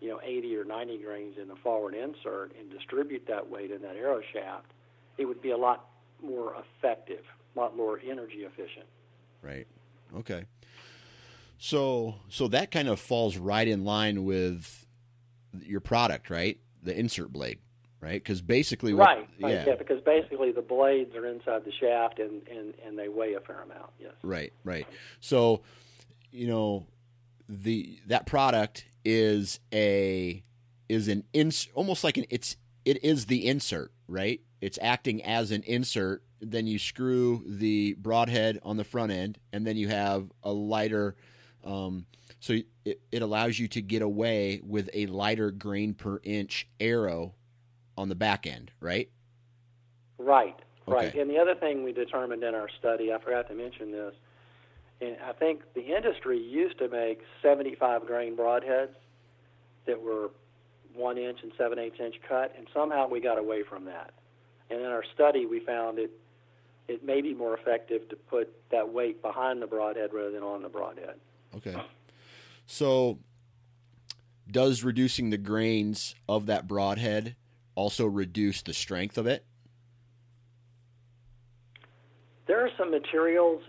you know, 80 or 90 grains in the forward insert and distribute that weight in that arrow shaft, it would be a lot more effective, a lot more energy efficient. Right. Okay. So so that kind of falls right in line with your product, right? The insert blade, right? Because basically, what, right, right, yeah. yeah, because basically the blades are inside the shaft and, and and they weigh a fair amount. Yes. Right, right. So, you know, the that product is a is an ins almost like an it's it is the insert, right? It's acting as an insert. Then you screw the broadhead on the front end, and then you have a lighter um, so it, it allows you to get away with a lighter grain per inch arrow on the back end, right? Right, right. And the other thing we determined in our study, I forgot to mention this, and I think the industry used to make 75 grain broadheads that were one inch and seven eighths inch cut, and somehow we got away from that. And in our study, we found it it may be more effective to put that weight behind the broadhead rather than on the broadhead. Okay. So, does reducing the grains of that broadhead also reduce the strength of it? There are some materials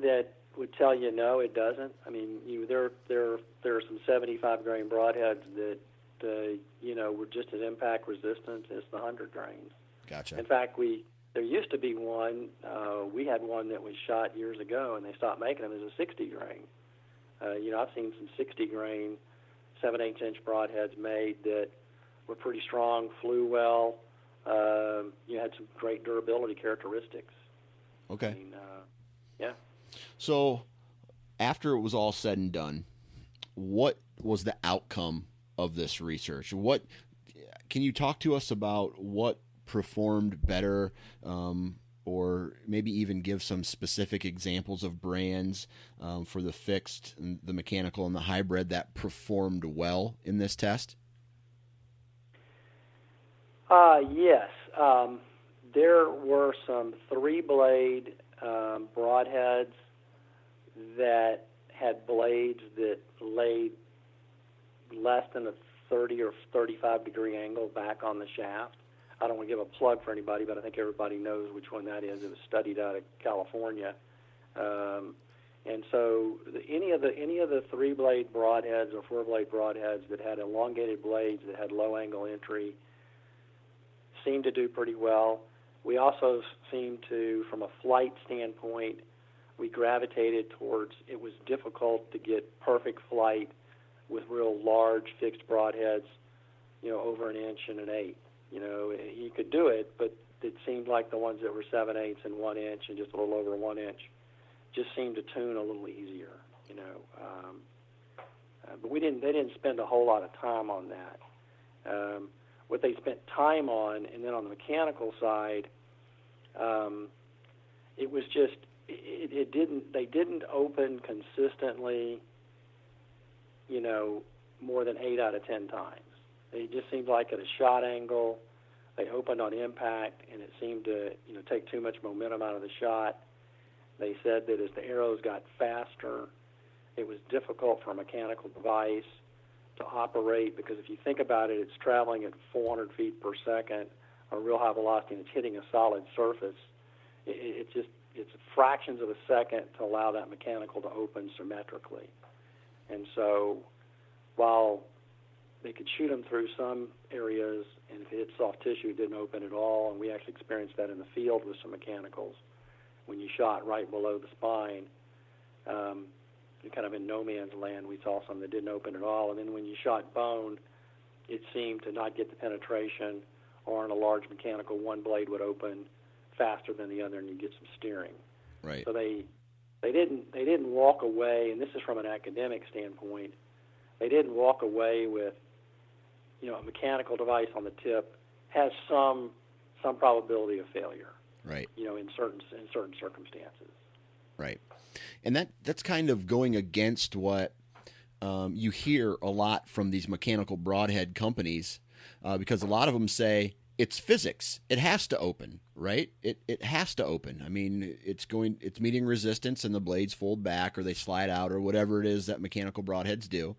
that would tell you no, it doesn't. I mean, you, there there there are some 75 grain broadheads that uh, you know were just as impact resistant as the 100 grains. Gotcha. In fact, we there used to be one. Uh, we had one that was shot years ago, and they stopped making them as a 60 grain. Uh, you know, I've seen some 60 grain, 7 8 inch broadheads made that were pretty strong, flew well. Uh, you had some great durability characteristics. Okay. I mean, uh, yeah. So, after it was all said and done, what was the outcome of this research? What can you talk to us about what performed better um, or maybe even give some specific examples of brands um, for the fixed, the mechanical, and the hybrid that performed well in this test? Uh, yes. Um, there were some three blade um, broadheads that had blades that laid less than a 30 or 35 degree angle back on the shaft. I don't want to give a plug for anybody, but I think everybody knows which one that is. It was studied out of California, um, and so the, any of the any of the three blade broadheads or four blade broadheads that had elongated blades that had low angle entry seemed to do pretty well. We also seemed to, from a flight standpoint, we gravitated towards. It was difficult to get perfect flight with real large fixed broadheads, you know, over an inch and an eighth. You know, he could do it, but it seemed like the ones that were seven eighths and one inch and just a little over one inch just seemed to tune a little easier. You know, um, uh, but we didn't. They didn't spend a whole lot of time on that. Um, what they spent time on, and then on the mechanical side, um, it was just it, it didn't. They didn't open consistently. You know, more than eight out of ten times. It just seemed like at a shot angle, they opened on impact, and it seemed to you know take too much momentum out of the shot. They said that as the arrows got faster, it was difficult for a mechanical device to operate because if you think about it, it's traveling at 400 feet per second, a real high velocity, and it's hitting a solid surface. It, it just it's fractions of a second to allow that mechanical to open symmetrically. And so, while they could shoot them through some areas, and if it hit soft tissue, it didn't open at all. And we actually experienced that in the field with some mechanicals. When you shot right below the spine, um, kind of in no man's land, we saw some that didn't open at all. And then when you shot bone, it seemed to not get the penetration, or in a large mechanical, one blade would open faster than the other, and you get some steering. Right. So they they didn't they didn't walk away, and this is from an academic standpoint. They didn't walk away with you know a mechanical device on the tip has some some probability of failure. Right. You know, in certain in certain circumstances. Right. And that that's kind of going against what um, you hear a lot from these mechanical broadhead companies, uh, because a lot of them say it's physics. It has to open, right? It it has to open. I mean, it's going it's meeting resistance and the blades fold back or they slide out or whatever it is that mechanical broadheads do.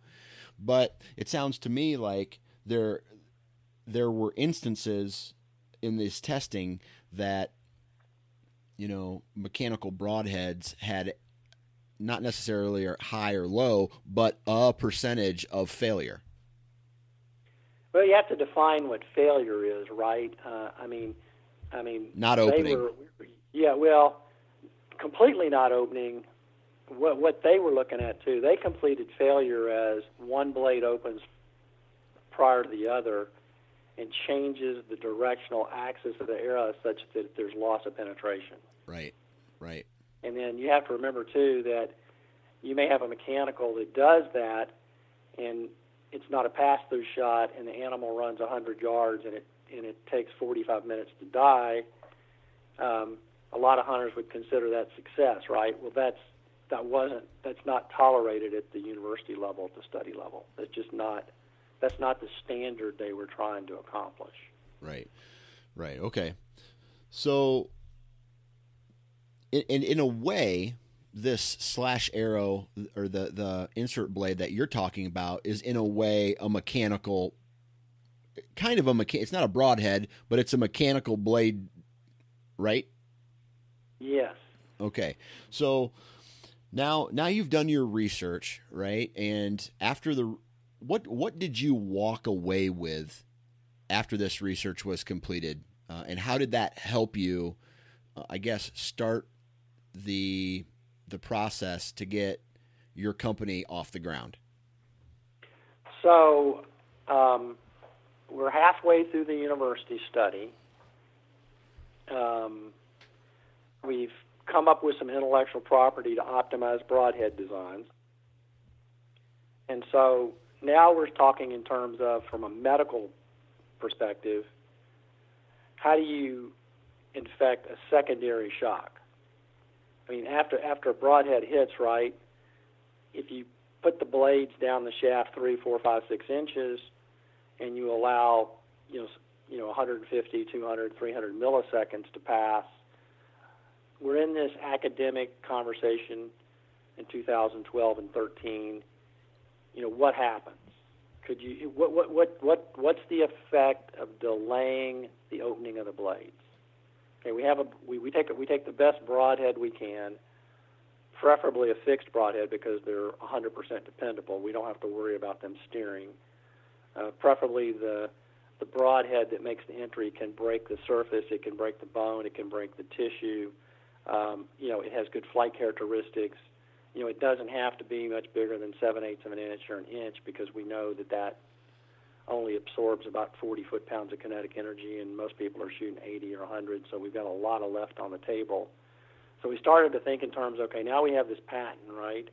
But it sounds to me like there there were instances in this testing that you know, mechanical broadheads had not necessarily high or low, but a percentage of failure. Well, you have to define what failure is, right? Uh, I mean, I mean, not opening. Were, yeah, well, completely not opening. What what they were looking at too, they completed failure as one blade opens prior to the other, and changes the directional axis of the arrow such that there's loss of penetration. Right, right. And then you have to remember too that you may have a mechanical that does that, and it's not a pass-through shot, and the animal runs 100 yards, and it and it takes 45 minutes to die. Um, a lot of hunters would consider that success, right? Well, that's that wasn't that's not tolerated at the university level, at the study level. That's just not that's not the standard they were trying to accomplish. Right, right, okay. So, in in, in a way, this slash arrow or the the insert blade that you're talking about is in a way a mechanical kind of a mecha- it's not a broadhead but it's a mechanical blade right? Yes. Okay. So now now you've done your research right? And after the what what did you walk away with after this research was completed uh, and how did that help you uh, i guess start the the process to get your company off the ground? So, um, we're halfway through the university study. Um, we've come up with some intellectual property to optimize broadhead designs. And so now we're talking in terms of, from a medical perspective, how do you infect a secondary shock? I mean, after after a broadhead hits, right? If you put the blades down the shaft three, four, five, six inches, and you allow, you know, you know, 150, 200, 300 milliseconds to pass. We're in this academic conversation in 2012 and 13. You know, what happens? Could you what what what what what's the effect of delaying the opening of the blades? Okay, we have a we, we take we take the best broadhead we can, preferably a fixed broadhead because they're 100% dependable. We don't have to worry about them steering. Uh, preferably the the broadhead that makes the entry can break the surface, it can break the bone, it can break the tissue. Um, you know, it has good flight characteristics. You know, it doesn't have to be much bigger than seven eighths of an inch or an inch because we know that that only absorbs about 40 foot pounds of kinetic energy, and most people are shooting 80 or 100, so we've got a lot of left on the table. So we started to think in terms, okay, now we have this patent, right,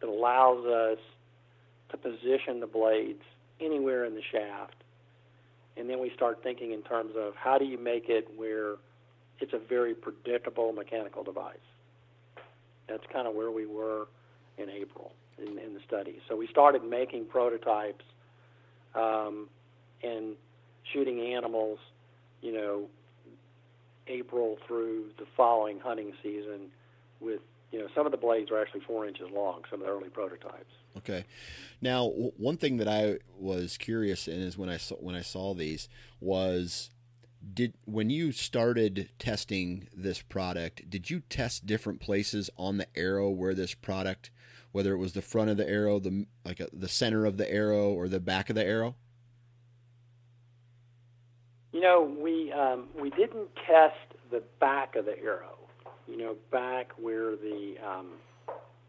that allows us to position the blades anywhere in the shaft. And then we start thinking in terms of how do you make it where it's a very predictable mechanical device. That's kind of where we were in April in, in the study. So we started making prototypes um, and shooting animals, you know, April through the following hunting season with you know some of the blades are actually four inches long. Some of the early prototypes. Okay. Now, w- one thing that I was curious in is when I saw when I saw these was did when you started testing this product, did you test different places on the arrow where this product, whether it was the front of the arrow, the like a, the center of the arrow, or the back of the arrow? You know, we um, we didn't test the back of the arrow. You know, back where the um,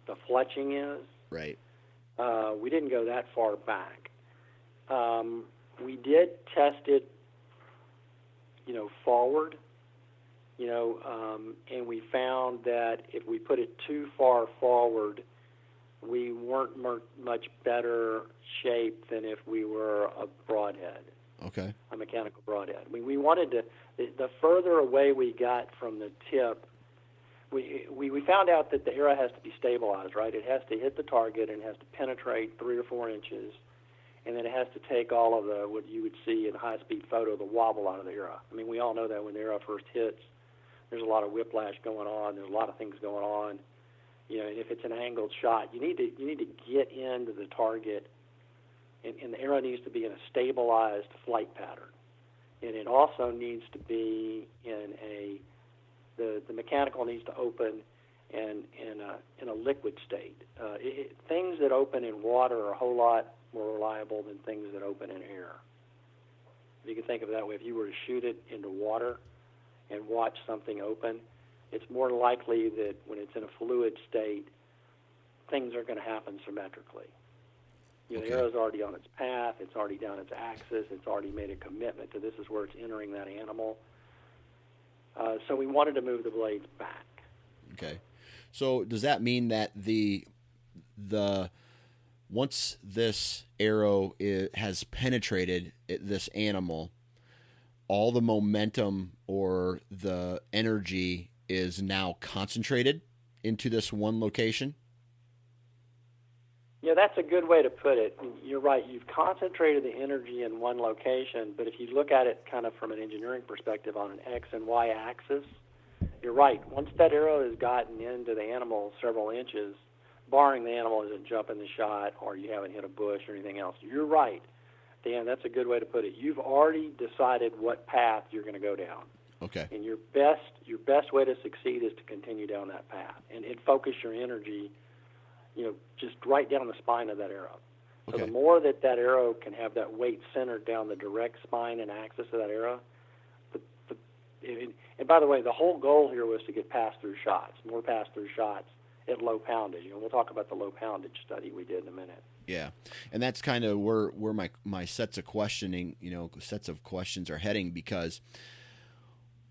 the fletching is. Right. Uh, we didn't go that far back. Um, we did test it, you know, forward. You know, um, and we found that if we put it too far forward, we weren't mer- much better shape than if we were a broadhead Okay. a mechanical broadhead. We, we wanted to, the, the further away we got from the tip, we, we, we found out that the arrow has to be stabilized, right? It has to hit the target and it has to penetrate three or four inches, and then it has to take all of the, what you would see in high speed photo, the wobble out of the arrow. I mean, we all know that when the arrow first hits, there's a lot of whiplash going on, there's a lot of things going on. You know, if it's an angled shot, you need to you need to get into the target and, and the arrow needs to be in a stabilized flight pattern. And it also needs to be in a the the mechanical needs to open and in a in a liquid state. Uh, it, things that open in water are a whole lot more reliable than things that open in air. If you can think of it that way, if you were to shoot it into water and watch something open, it's more likely that when it's in a fluid state, things are going to happen symmetrically. You know, Okay. The arrow's already on its path. It's already down its axis. It's already made a commitment to this is where it's entering that animal. Uh, so we wanted to move the blades back. Okay. So does that mean that the the once this arrow i has penetrated this animal, all the momentum or the energy is now concentrated into this one location? Yeah, that's a good way to put it. You're right. You've concentrated the energy in one location, but if you look at it kind of from an engineering perspective on an X and Y axis, you're right. Once that arrow has gotten into the animal several inches, barring the animal isn't jumping the shot or you haven't hit a bush or anything else, you're right. Dan, that's a good way to put it. You've already decided what path you're going to go down. Okay. And your best your best way to succeed is to continue down that path and, and focus your energy, you know, just right down the spine of that arrow. So Okay. the more that that arrow can have that weight centered down the direct spine and axis of that arrow, the, the and, and by the way, the whole goal here was to get pass through shots, more pass through shots at low poundage. Know, we'll talk about the low poundage study we did in a minute. Yeah, and that's kind of where where my my sets of questioning, you know, sets of questions are heading because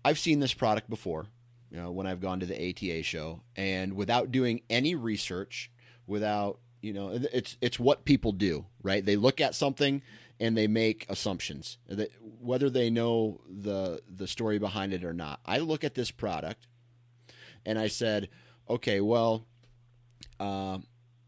I've seen this product before, you know, when I've gone to the ATA show, and without doing any research, without you know, it's it's what people do, right? They look at something and they make assumptions, that whether they know the the story behind it or not. I look at this product, and I said, okay, well. Um,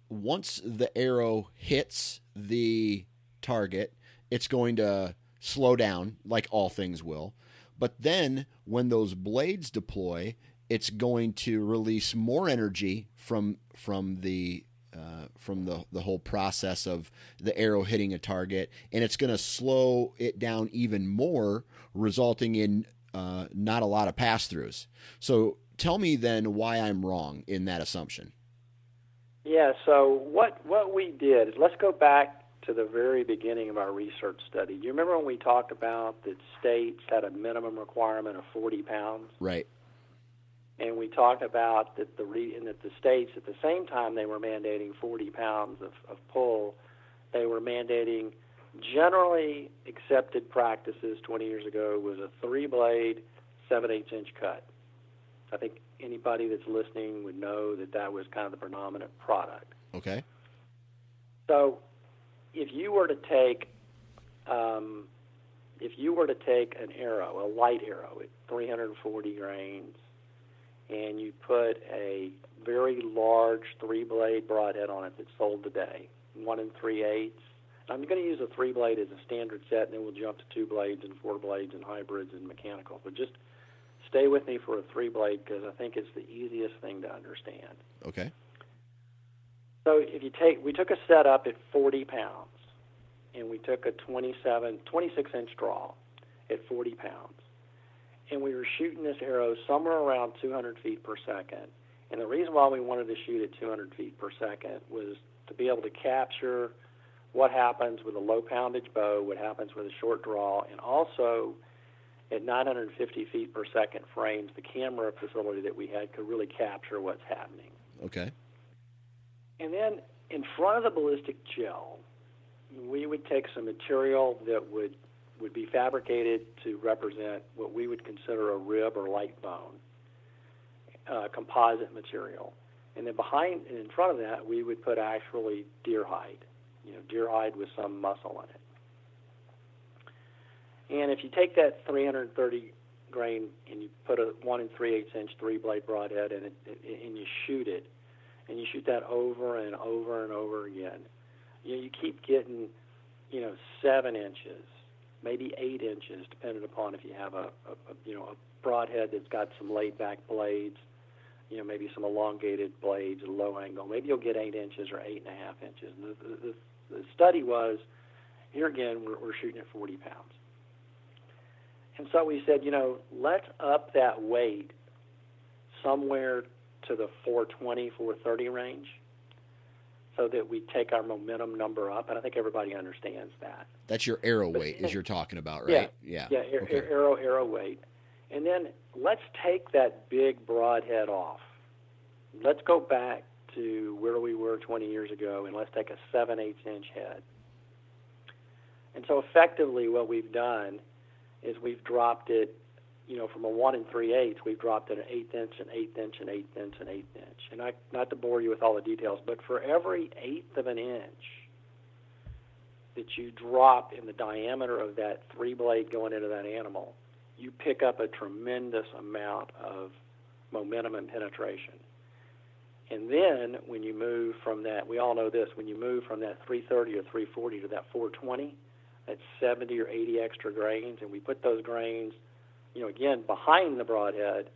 once the arrow hits the target, it's going to slow down, like all things will. But then when those blades deploy, it's going to release more energy from from the uh, from the the whole process of the arrow hitting a target, and it's going to slow it down even more, resulting in uh, not a lot of pass throughs. So tell me then why I'm wrong in that assumption. Yeah. So what what we did is let's go back to the very beginning of our research study. You remember when we talked about that states had a minimum requirement of 40 pounds? Right. and we talked about that the re- and that the states at the same time they were mandating 40 pounds of, of pull, they were mandating generally accepted practices 20 years ago was a three blade, 7 8 inch cut. I think anybody that's listening would know that that was kind of the predominant product. Okay. So, if you were to take, um, if you were to take an arrow, a light arrow at 340 grains, and you put a very large three-blade broadhead on it that's sold today, one and three eighths. I'm going to use a three-blade as a standard set, and then we'll jump to two blades and four blades and hybrids and mechanical. But just stay with me for a three blade because I think it's the easiest thing to understand. Okay. So if you take, we took a setup at 40 pounds, and we took a 27, 26 inch draw at 40 pounds, and we were shooting this arrow somewhere around 200 feet per second. And the reason why we wanted to shoot at 200 feet per second was to be able to capture what happens with a low poundage bow, what happens with a short draw, and also at 950 feet per second frames, the camera facility that we had could really capture what's happening. Okay. And then in front of the ballistic gel, we would take some material that would would be fabricated to represent what we would consider a rib or light bone, uh, composite material. And then behind and in front of that, we would put actually deer hide, you know, deer hide with some muscle in it. And if you take that 330 grain and you put a one and three eighths inch three blade broadhead and it, and you shoot it, and you shoot that over and over and over again, you you keep getting, you know, seven inches, maybe eight inches, depending upon if you have a, a, a you know a broadhead that's got some laid back blades, you know, maybe some elongated blades a low angle. Maybe you'll get eight inches or eight and a half inches. And the, the, the study was, here again, we're, we're shooting at 40 pounds. And so we said, you know, let's up that weight somewhere to the 420, 430 range so that we take our momentum number up. And I think everybody understands that. That's your arrow But weight, as you're talking about, right? Yeah. Yeah. Yeah, Okay. arrow, arrow weight. And then let's take that big broadhead off. Let's go back to where we were 20 years ago and let's take a 7 8 inch head. And so effectively, what we've done is we've dropped it, you know, from a 1 and 3 eighths, we've dropped it an eighth inch, an eighth inch, an eighth inch, an eighth inch. And I, not to bore you with all the details, but for every eighth of an inch that you drop in the diameter of that three blade going into that animal, you pick up a tremendous amount of momentum and penetration. And then when you move from that, we all know this, when you move from that 330 or 340 to that 420, that's 70 or 80 extra grains, and we put those grains, you know, again, behind the broadhead,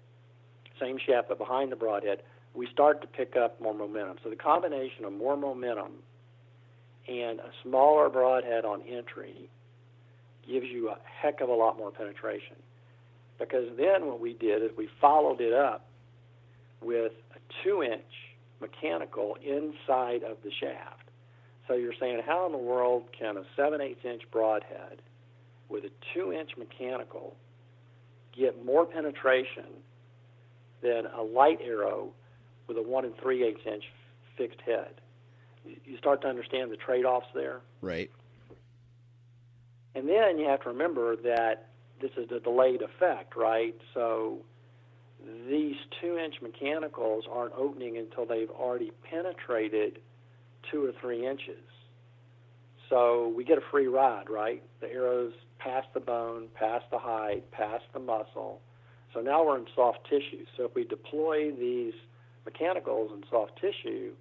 same shaft, but behind the broadhead, we start to pick up more momentum. So the combination of more momentum and a smaller broadhead on entry gives you a heck of a lot more penetration. Because then what we did is we followed it up with a two inch mechanical inside of the shaft. So you're saying, how in the world can a 7 8 inch broadhead with a two inch mechanical get more penetration than a light arrow with a 1 and 3 8 inch fixed head? You- You start to understand the trade offs there. Right. And then you have to remember that this is the delayed effect, right? So these two inch mechanicals aren't opening until they've already penetrated two or three inches. So we get a free ride, right? The arrows pass the bone, pass the hide, pass the muscle. So now we're in soft tissue. So if we deploy these mechanicals in soft tissue,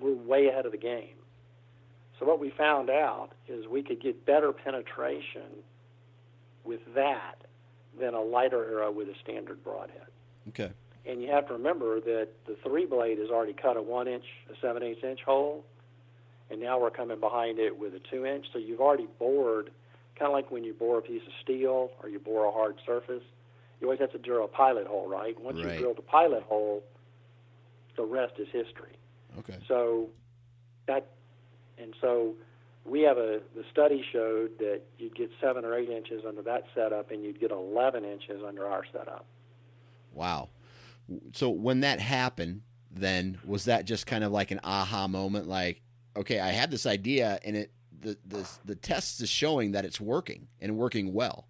we're way ahead of the game. So what we found out is we could get better penetration with that than a lighter arrow with a standard broadhead. Okay. And you have to remember that the three blade has already cut a one inch, a seven eighths inch hole, and now we're coming behind it with a two inch. So you've already bored, kind of like when you bore a piece of steel or you bore a hard surface. You always have to drill a pilot hole, right? Once Right. you drill the pilot hole, the rest is history. Okay. So that, and so we have a, the study showed that you'd get seven or eight inches under that setup and you'd get 11 inches under our setup. Wow. So when that happened, then was that just kind of like an aha moment? Like, okay, I had this idea, and it the the the test is showing that it's working and working well.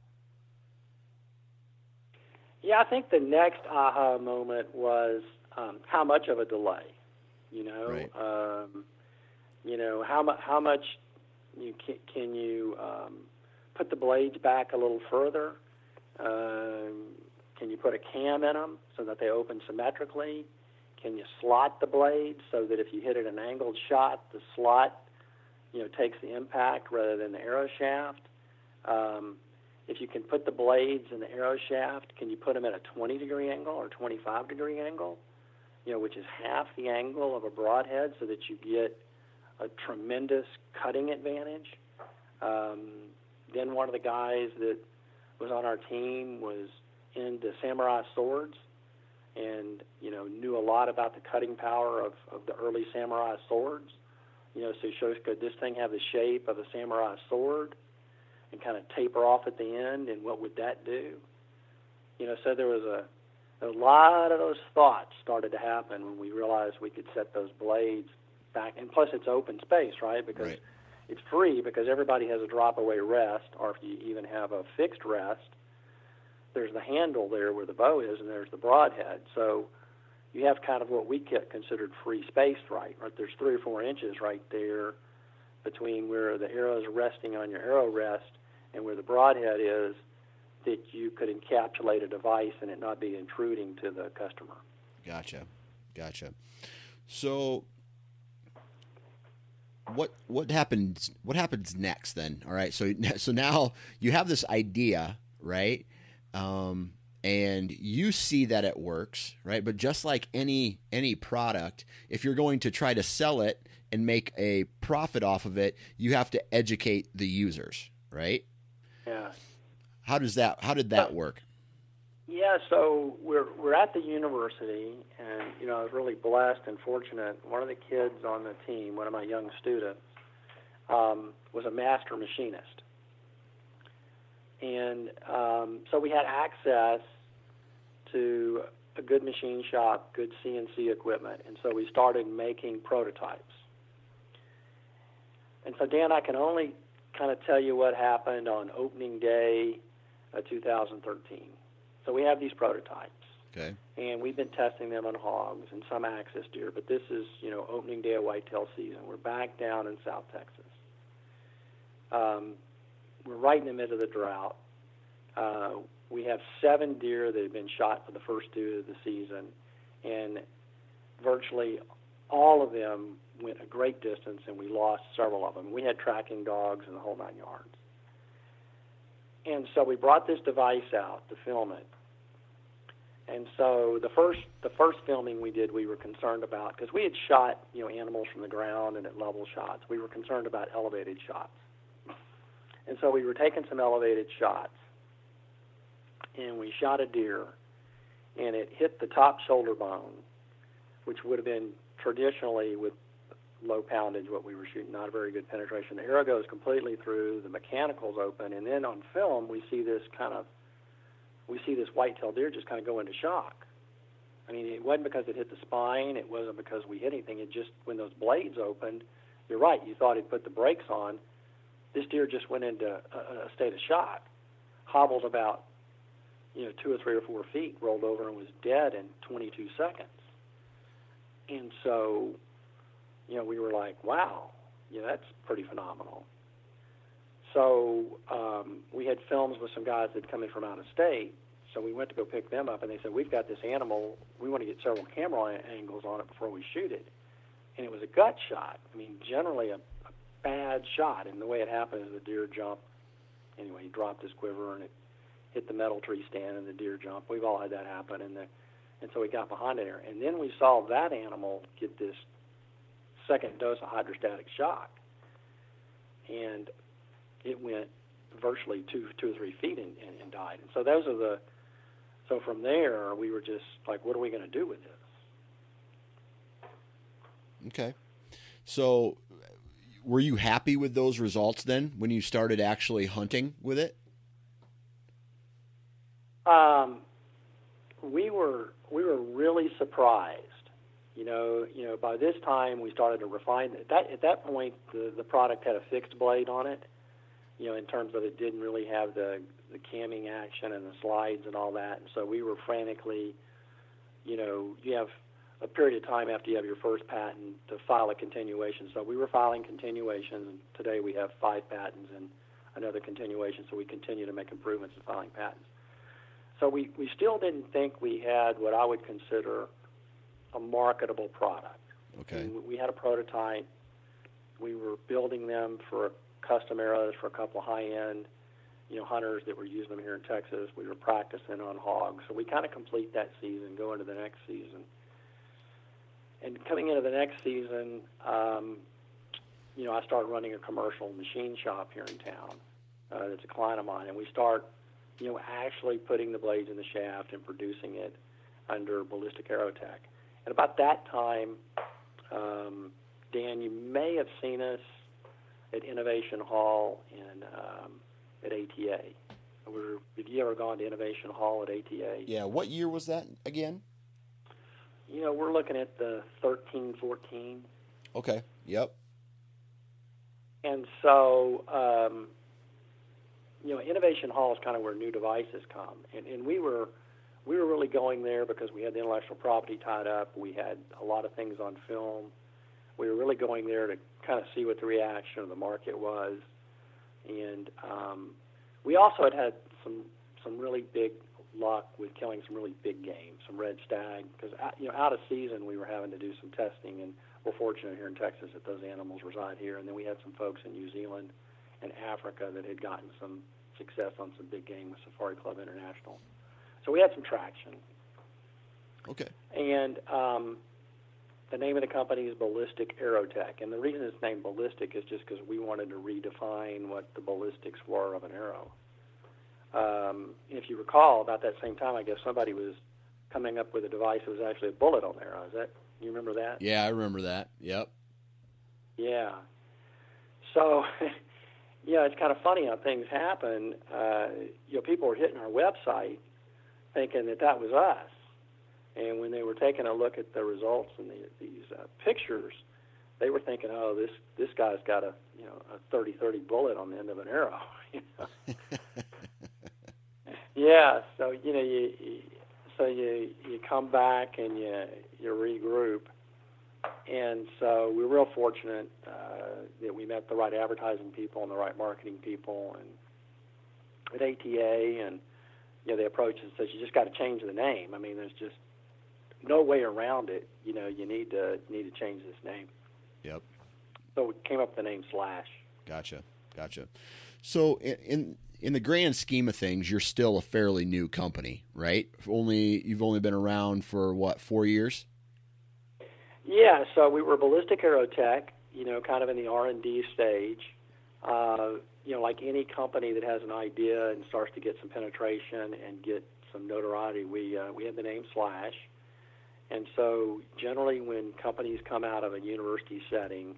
Yeah, I think the next aha moment was um, how much of a delay. You know, Right. um, you know how much how much you can, can you um, put the blades back a little further? Um, can you put a cam in them so that they open symmetrically? Can you slot the blades so that if you hit it an angled shot, the slot, you know, takes the impact rather than the arrow shaft? Um, if you can put the blades in the arrow shaft, can you put them at a 20 degree angle or 25 degree angle? You know, which is half the angle of a broadhead, so that you get a tremendous cutting advantage. Um, then one of the guys that was on our team was into samurai swords and you know knew a lot about the cutting power of, of the early samurai swords. You know, so he shows could this thing have the shape of a samurai sword and kind of taper off at the end, and what would that do? You know, so there was a a lot of those thoughts started to happen when we realized we could set those blades back, and plus it's open space, right? Because Right. it's free because everybody has a drop away rest, or if you even have a fixed rest, there's the handle there where the bow is, and there's the broadhead. So you have kind of what we considered free space, right? Right, there's three or four inches right there between where the arrow is resting on your arrow rest and where the broadhead is, that you could encapsulate a device and it not be intruding to the customer. Gotcha, gotcha. So, what what happens? What happens next then? All right. So so now you have this idea, right? Um, and you see that it works, right? But just like any any product, if you're going to try to sell it and make a profit off of it, you have to educate the users, right? Yeah. How does that? How did that work? Yeah, so we're we're at the university, and you know I was really blessed and fortunate. One of the kids on the team, one of my young students, um, was a master machinist, and um, so we had access to a good machine shop, good CNC equipment, and so we started making prototypes. And so Dan, I can only kind of tell you what happened on opening day, of 2013. So we have these prototypes, Okay. and we've been testing them on hogs and some axis deer. But this is, you know, opening day of whitetail season. We're back down in South Texas. Um, we're right in the middle of the drought. Uh, we have seven deer that have been shot for the first deer of the season, and virtually all of them went a great distance, and we lost several of them. We had tracking dogs and the whole nine yards. And so we brought this device out to film it. And so the first the first filming we did, we were concerned about because we had shot you know animals from the ground and at level shots. We were concerned about elevated shots, and so we were taking some elevated shots, and we shot a deer, and it hit the top shoulder bone, which would have been traditionally with low poundage what we were shooting, not a very good penetration. The arrow goes completely through, the mechanical's open, and then on film we see this kind of we see this white-tailed deer just kind of go into shock. I mean, it wasn't because it hit the spine, it wasn't because we hit anything. It just when those blades opened, you're right. You thought he'd put the brakes on. This deer just went into a, a state of shock, hobbled about you know two or three or four feet, rolled over and was dead in 22 seconds. And so you know, we were like, wow, yeah, that's pretty phenomenal. So um, we had films with some guys that come in from out of state. So we went to go pick them up, and they said, we've got this animal. We want to get several camera angles on it before we shoot it. And it was a gut shot. I mean, generally a, a bad shot. And the way it happened is the deer jumped. Anyway, he dropped his quiver, and it hit the metal tree stand, and the deer jumped. We've all had that happen. And, the, and so we got behind it there. And then we saw that animal get this second dose of hydrostatic shock, and it went virtually two, two or three feet and, and, and died. And so those are the. So from there, we were just like, what are we going to do with this? Okay. So, were you happy with those results then when you started actually hunting with it? Um, we were we were really surprised. You know, you know, by this time we started to refine. That at that point, the the product had a fixed blade on it. You know, in terms of it didn't really have the the camming action and the slides and all that. And so we were frantically, you know, you have a period of time after you have your first patent to file a continuation. So we were filing continuations, and today we have five patents and another continuation. So we continue to make improvements in filing patents. So we, we still didn't think we had what I would consider a marketable product. Okay. And we had a prototype. We were building them for custom arrows for a couple high end, you know, hunters that were using them here in Texas. We were practicing on hogs, so we kind of complete that season, go into the next season. And coming into the next season, um, you know, I start running a commercial machine shop here in town. Uh, that's a client of mine, and we start, you know, actually putting the blades in the shaft and producing it under Ballistic Aerotech. And about that time, um, Dan, you may have seen us at Innovation Hall in um, at ATA. We're, have you ever gone to Innovation Hall at ATA? Yeah. What year was that again? You know, we're looking at the 13, 14. Okay. Yep. And so, um, you know, Innovation Hall is kind of where new devices come, and, and we were we were really going there because we had the intellectual property tied up. We had a lot of things on film. We were really going there to kind of see what the reaction of the market was, and um, we also had had some some really big luck with killing some really big game, some red stag, because you know out of season we were having to do some testing, and we're fortunate here in Texas that those animals reside here, and then we had some folks in New Zealand and Africa that had gotten some success on some big game with Safari Club International. So we had some traction. Okay. And um, the name of the company is Ballistic Aerotech, and the reason it's named ballistic is just because we wanted to redefine what the ballistics were of an arrow. Um, if you recall, about that same time, I guess somebody was coming up with a device that was actually a bullet on the arrow. Is that you remember that? Yeah, I remember that. Yep. Yeah. So, yeah, it's kind of funny how things happen. Uh, you know, people were hitting our website thinking that that was us, and when they were taking a look at the results and the, these uh, pictures, they were thinking, "Oh, this this guy's got a you know a 30-30 bullet on the end of an arrow." You know? yeah. So you know you, you so you you come back and you you regroup, and so we're real fortunate uh, that we met the right advertising people and the right marketing people, and at ATA, and you know they approached us and said you just got to change the name. I mean, there's just no way around it. You know, you need to you need to change this name. Yep. So we came up with the name Slash. Gotcha. Gotcha. So in in the grand scheme of things, you're still a fairly new company, right? Only you've only been around for what four years? Yeah, so we were Ballistic Aerotech, you know, kind of in the R and D stage. Uh, you know, like any company that has an idea and starts to get some penetration and get some notoriety, we uh, we had the name Slash. And so, generally, when companies come out of a university setting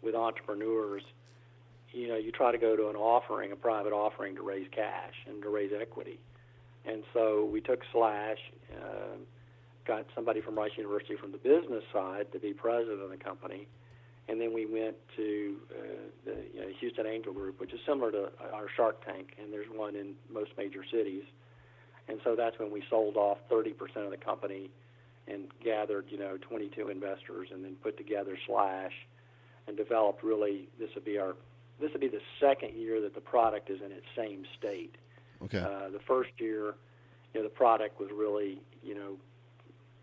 with entrepreneurs, you know, you try to go to an offering, a private offering, to raise cash and to raise equity. And so we took Slash, uh, got somebody from Rice University from the business side to be president of the company, and then we went to uh, the you know, Houston Angel Group, which is similar to our Shark Tank, and there's one in most major cities. And so that's when we sold off 30% of the company and gathered, you know, 22 investors, and then put together Slash and developed really this would be our this would be the second year that the product is in its same state. Okay. Uh, the first year, you know, the product was really, you know,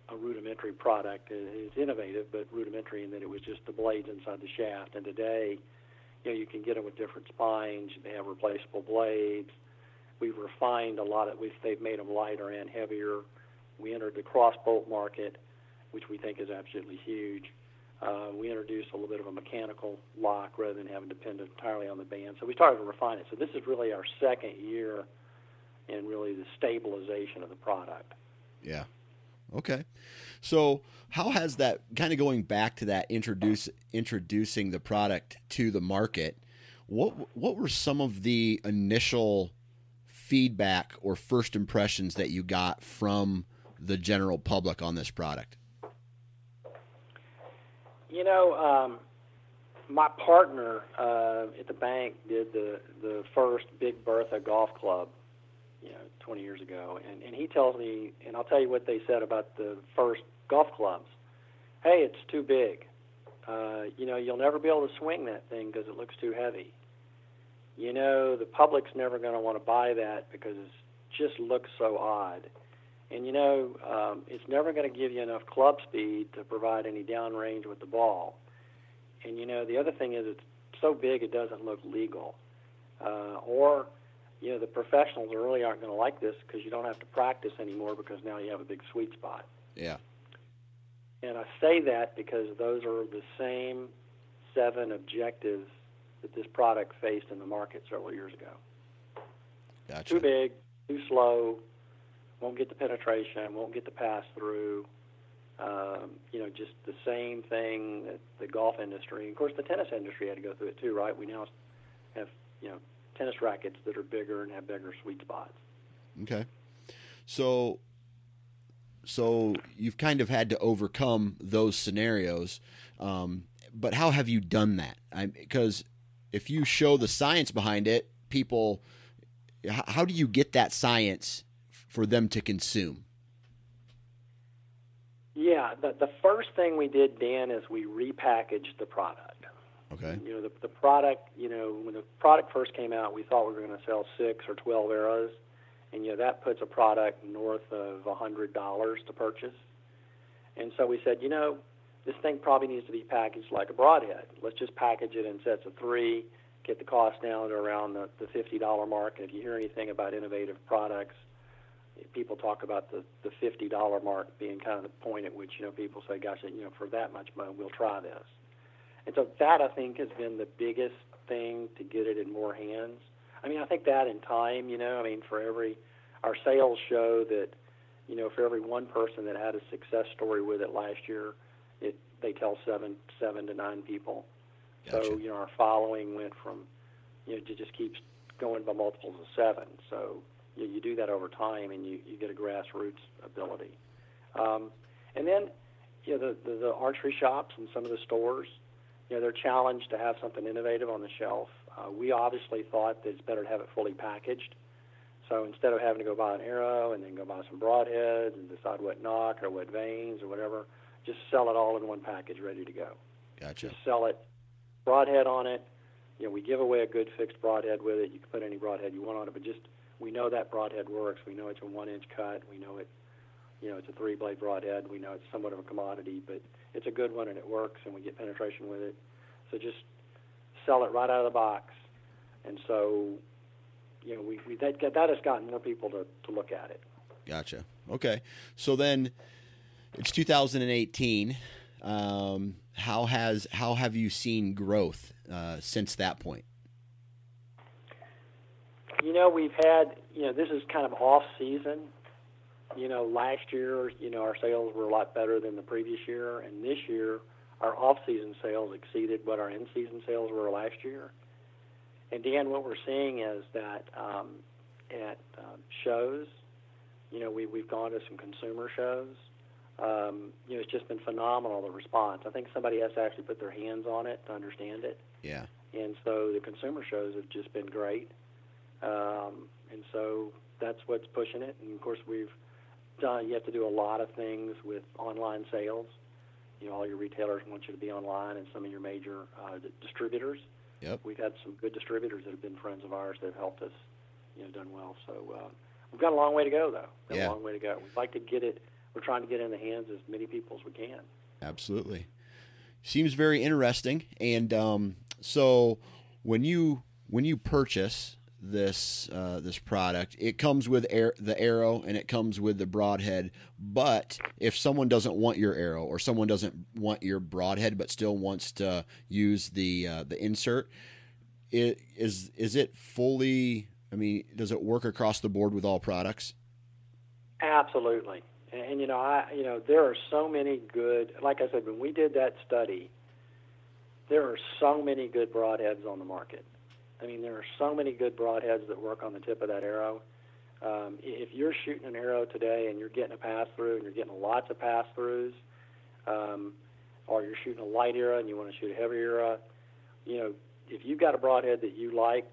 a rudimentary product. It's innovative, but rudimentary in that it was just the blades inside the shaft. And today, you know, you can get them with different spines. They have replaceable blades. We've refined a lot of. We've they've made them lighter and heavier. We entered the crossbolt market, which we think is absolutely huge. Uh, we introduced a little bit of a mechanical lock rather than having to depend entirely on the band. So we started to refine it. So this is really our second year in really the stabilization of the product. Yeah. Okay. So how has that kind of going back to that introduce introducing the product to the market? What what were some of the initial feedback or first impressions that you got from the general public on this product? You know, um, my partner uh, at the bank did the the first Big Bertha golf club, you know, 20 years ago, and and he tells me, and I'll tell you what they said about the first golf clubs. Hey, it's too big. Uh, you know, you'll never be able to swing that thing because it looks too heavy. You know, the public's never going to want to buy that because it just looks so odd. And you know, um, it's never going to give you enough club speed to provide any downrange with the ball. And you know, the other thing is it's so big it doesn't look legal. Uh, or, you know, the professionals really aren't going to like this because you don't have to practice anymore because now you have a big sweet spot. Yeah. And I say that because those are the same seven objectives that this product faced in the market several years ago. Gotcha. Too big, too slow, won't get the penetration, won't get the pass through. Um, you know, just the same thing that the golf industry, of course, the tennis industry had to go through it too, right? We now have you know tennis rackets that are bigger and have bigger sweet spots. Okay. So so you've kind of had to overcome those scenarios. Um, but how have you done that? I, because if you show the science behind it, people, how do you get that science for them to consume? Yeah, the, the first thing we did, Dan, is we repackaged the product. Okay. You know, the, the product, you know, when the product first came out, we thought we were going to sell six or 12 arrows. And, you know, that puts a product north of a $100 to purchase. And so we said, you know, this thing probably needs to be packaged like a broadhead. Let's just package it in sets of three, get the cost down to around the, the $50 mark. And if you hear anything about innovative products, people talk about the, the $50 mark being kind of the point at which, you know, people say, gosh, you know, for that much money, we'll try this. And so that, I think, has been the biggest thing to get it in more hands. I mean, I think that in time, you know, I mean, for every, our sales show that, you know, for every one person that had a success story with it last year, it they tell seven, seven to nine people. Gotcha. So, you know, our following went from, you know, it just keeps going by multiples of seven. So you, you do that over time and you, you get a grassroots ability. Um, and then, you know, the, the, the archery shops and some of the stores, you know, they're challenged to have something innovative on the shelf. Uh, we obviously thought that it's better to have it fully packaged. So instead of having to go buy an arrow and then go buy some broadheads and decide what nock or what vanes or whatever, just sell it all in one package ready to go. Gotcha. Just sell it, broadhead on it. You know, we give away a good fixed broadhead with it. You can put any broadhead you want on it, but just we know that broadhead works. We know it's a one-inch cut. We know it, you know, it's a three-blade broadhead. We know it's somewhat of a commodity, but it's a good one and it works, and we get penetration with it. So just sell it right out of the box. And so, you know, we, we that, that has gotten more people to, to look at it. Gotcha. Okay. So then it's 2018. Um, how has how have you seen growth uh, since that point? You know, we've had you know this is kind of off season. You know, last year, you know, our sales were a lot better than the previous year, and this year, our off-season sales exceeded what our in-season sales were last year. And Dan, what we're seeing is that um, at um, shows, you know, we we've gone to some consumer shows. Um, you know, it's just been phenomenal the response. I think somebody has to actually put their hands on it to understand it. Yeah. And so the consumer shows have just been great. Um, and so that's what's pushing it. And of course, we've done. You have to do a lot of things with online sales. You know, all your retailers want you to be online, and some of your major uh, d- distributors. Yep. We've had some good distributors that have been friends of ours that have helped us. You know, done well. So uh, we've got a long way to go, though. Got Yeah. A long way to go. We'd like to get it. We're trying to get it in the hands of as many people as we can. Absolutely. Seems very interesting. And um, so when you when you purchase this uh, this product, it comes with air, the arrow and it comes with the broadhead. But if someone doesn't want your arrow or someone doesn't want your broadhead but still wants to use the uh, the insert, it, is is it fully? I mean, does it work across the board with all products? Absolutely. And, and you know, I you know, there are so many good like I said, when we did that study, there are so many good broadheads on the market. I mean, there are so many good broadheads that work on the tip of that arrow. Um, if you're shooting an arrow today and you're getting a pass through and you're getting lots of pass throughs, um, or you're shooting a light arrow and you want to shoot a heavy arrow, you know, if you've got a broadhead that you like,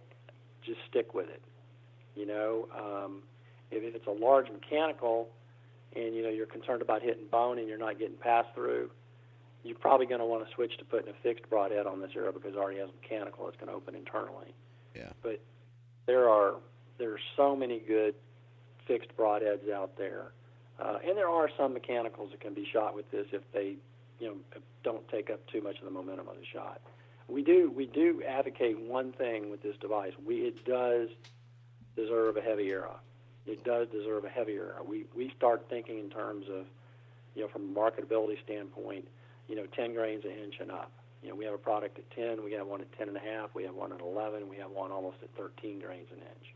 just stick with it. You know, um, if, if it's a large mechanical and you know you're concerned about hitting bone and you're not getting pass through, you're probably going to want to switch to putting a fixed broadhead on this arrow because it already has mechanical that's going to open internally. Yeah. But there are there are so many good fixed broadheads out there, uh, and there are some mechanicals that can be shot with this if they you know don't take up too much of the momentum of the shot. We do we do advocate one thing with this device. We it does deserve a heavy arrow. It does deserve a heavier. We we start thinking in terms of, you know, from a marketability standpoint, you know, 10 grains an inch and up. You know, we have a product at 10, we have one at 10 and a half, we have one at 11, we have one almost at 13 grains an inch.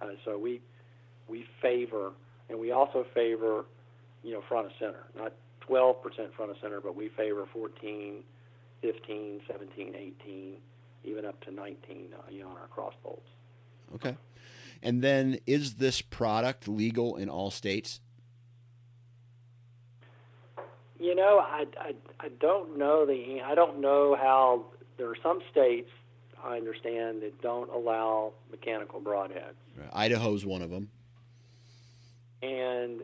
Uh, so we we favor, and we also favor, you know, front of center, not 12% front of center, but we favor 14, 15, 17, 18, even up to 19, uh, you know, on our cross bolts. Okay. And then, is this product legal in all states? You know, I, I, I don't know the I don't know how there are some states I understand that don't allow mechanical broadheads. Right. Idaho's one of them. And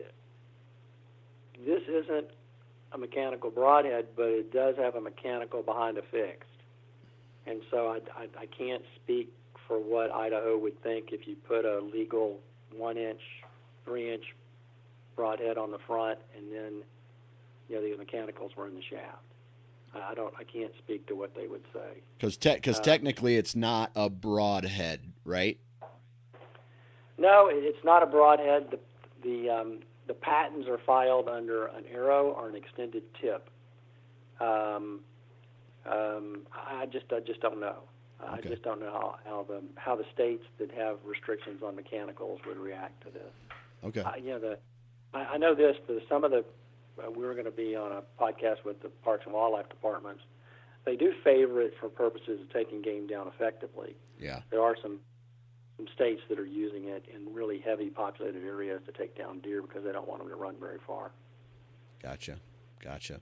this isn't a mechanical broadhead, but it does have a mechanical behind a fixed. And so I, I, I can't speak for what Idaho would think if you put a legal one inch, three inch broadhead on the front and then you know, the mechanicals were in the shaft. I don't. I can't speak to what they would say. Because te- cause uh, technically, it's not a broadhead, right? No, it's not a broadhead. The the um, the patents are filed under an arrow or an extended tip. Um, um, I just I just don't know. Okay. I just don't know how, how the how the states that have restrictions on mechanicals would react to this. Okay. Uh, you know the I, I know this. The, some of the uh, we were going to be on a podcast with the Parks and Wildlife departments. They do favor it for purposes of taking game down effectively. Yeah. There are some some states that are using it in really heavy populated areas to take down deer because they don't want them to run very far. Gotcha. Gotcha.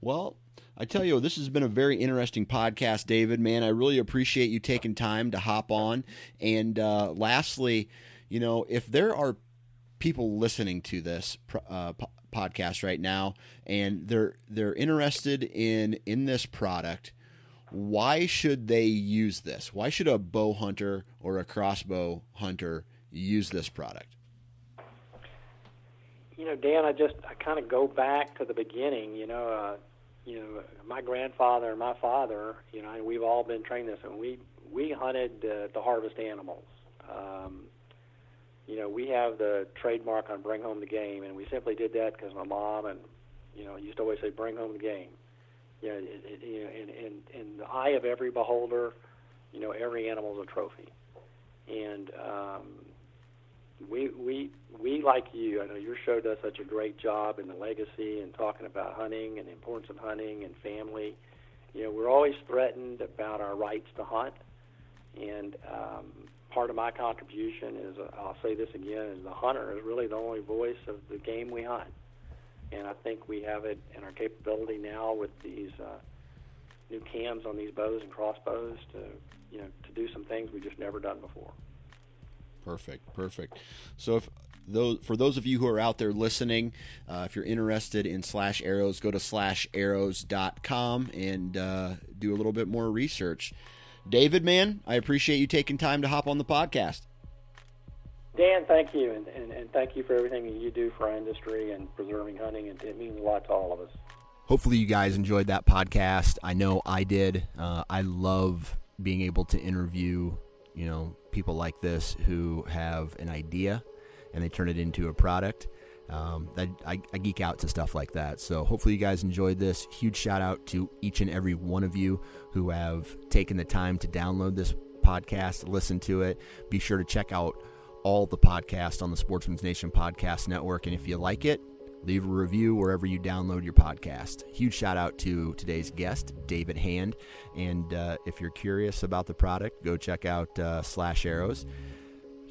Well, I tell you, this has been a very interesting podcast, David. Man, I really appreciate you taking time to hop on. And uh, lastly, you know, if there are people listening to this uh, podcast right now and they're they're interested in in this product why should they use this? Why should a bow hunter or a crossbow hunter use this product? You know dan i just i kind of go back to the beginning you know uh, you know my grandfather and my father you know we've all been trained this and we we hunted uh, to harvest animals. Um, you know, we have the trademark on bring home the game, and we simply did that because my mom and, you know, used to always say, bring home the game. You know, it, it, you know in, in, in the eye of every beholder, you know, every animal is a trophy. And um, we, we, we, like you, I know your show does such a great job in the legacy and talking about hunting and the importance of hunting and family. You know, we're always threatened about our rights to hunt. And, um, part of my contribution is, uh, I'll say this again, is the hunter is really the only voice of the game we hunt. And I think we have it in our capability now with these uh, new cams on these bows and crossbows to, you know, to do some things we've just never done before. Perfect, perfect. So if those for those of you who are out there listening, uh, if you're interested in slash arrows, go to slasharrows.com and uh, do a little bit more research. David, man, I appreciate you taking time to hop on the podcast. Dan, thank you, and, and, and thank you for everything that you do for our industry and preserving hunting. And it means a lot to all of us. Hopefully, you guys enjoyed that podcast. I know I did. Uh, I love being able to interview, you know, people like this who have an idea and they turn it into a product. Um, I, I, I, geek out to stuff like that. So hopefully you guys enjoyed this. Huge shout out to each and every one of you who have taken the time to download this podcast, listen to it. Be sure to check out all the podcasts on the Sportsman's Nation Podcast Network. And if you like it, leave a review wherever you download your podcast. Huge shout out to today's guest, David Hand. And uh, if you're curious about the product, go check out uh, Slash Arrows.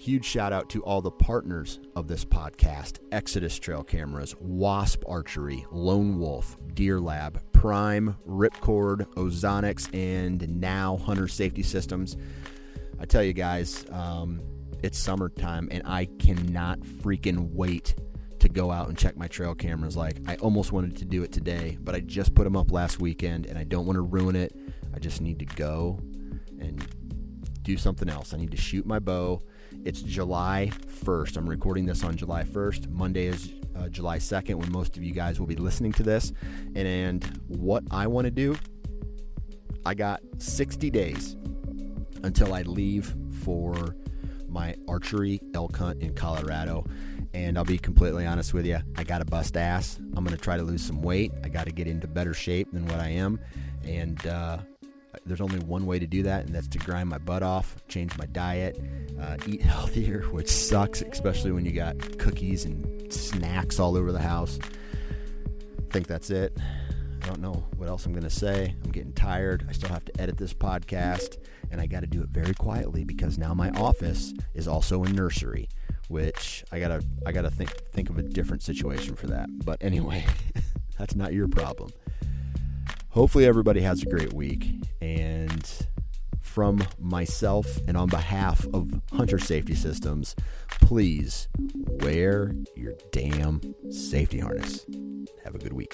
Huge shout out to all the partners of this podcast Exodus Trail Cameras, Wasp Archery, Lone Wolf, Deer Lab, Prime, Ripcord, Ozonics, and now Hunter Safety Systems. I tell you guys, um, it's summertime and I cannot freaking wait to go out and check my trail cameras. Like, I almost wanted to do it today, but I just put them up last weekend and I don't want to ruin it. I just need to go and do something else. I need to shoot my bow it's July 1st. I'm recording this on July 1st. Monday is uh, July 2nd when most of you guys will be listening to this. And, and what I want to do, I got 60 days until I leave for my archery elk hunt in Colorado. And I'll be completely honest with you, I got to bust ass. I'm going to try to lose some weight. I got to get into better shape than what I am. And uh, there's only one way to do that, and that's to grind my butt off, change my diet, uh, eat healthier, which sucks, especially when you got cookies and snacks all over the house. I think that's it. I don't know what else I'm going to say. I'm getting tired. I still have to edit this podcast, and I got to do it very quietly because now my office is also a nursery, which I gotta I gotta think think of a different situation for that. But anyway, that's not your problem. Hopefully, everybody has a great week, and from myself and on behalf of Hunter Safety Systems, please wear your damn safety harness. Have a good week.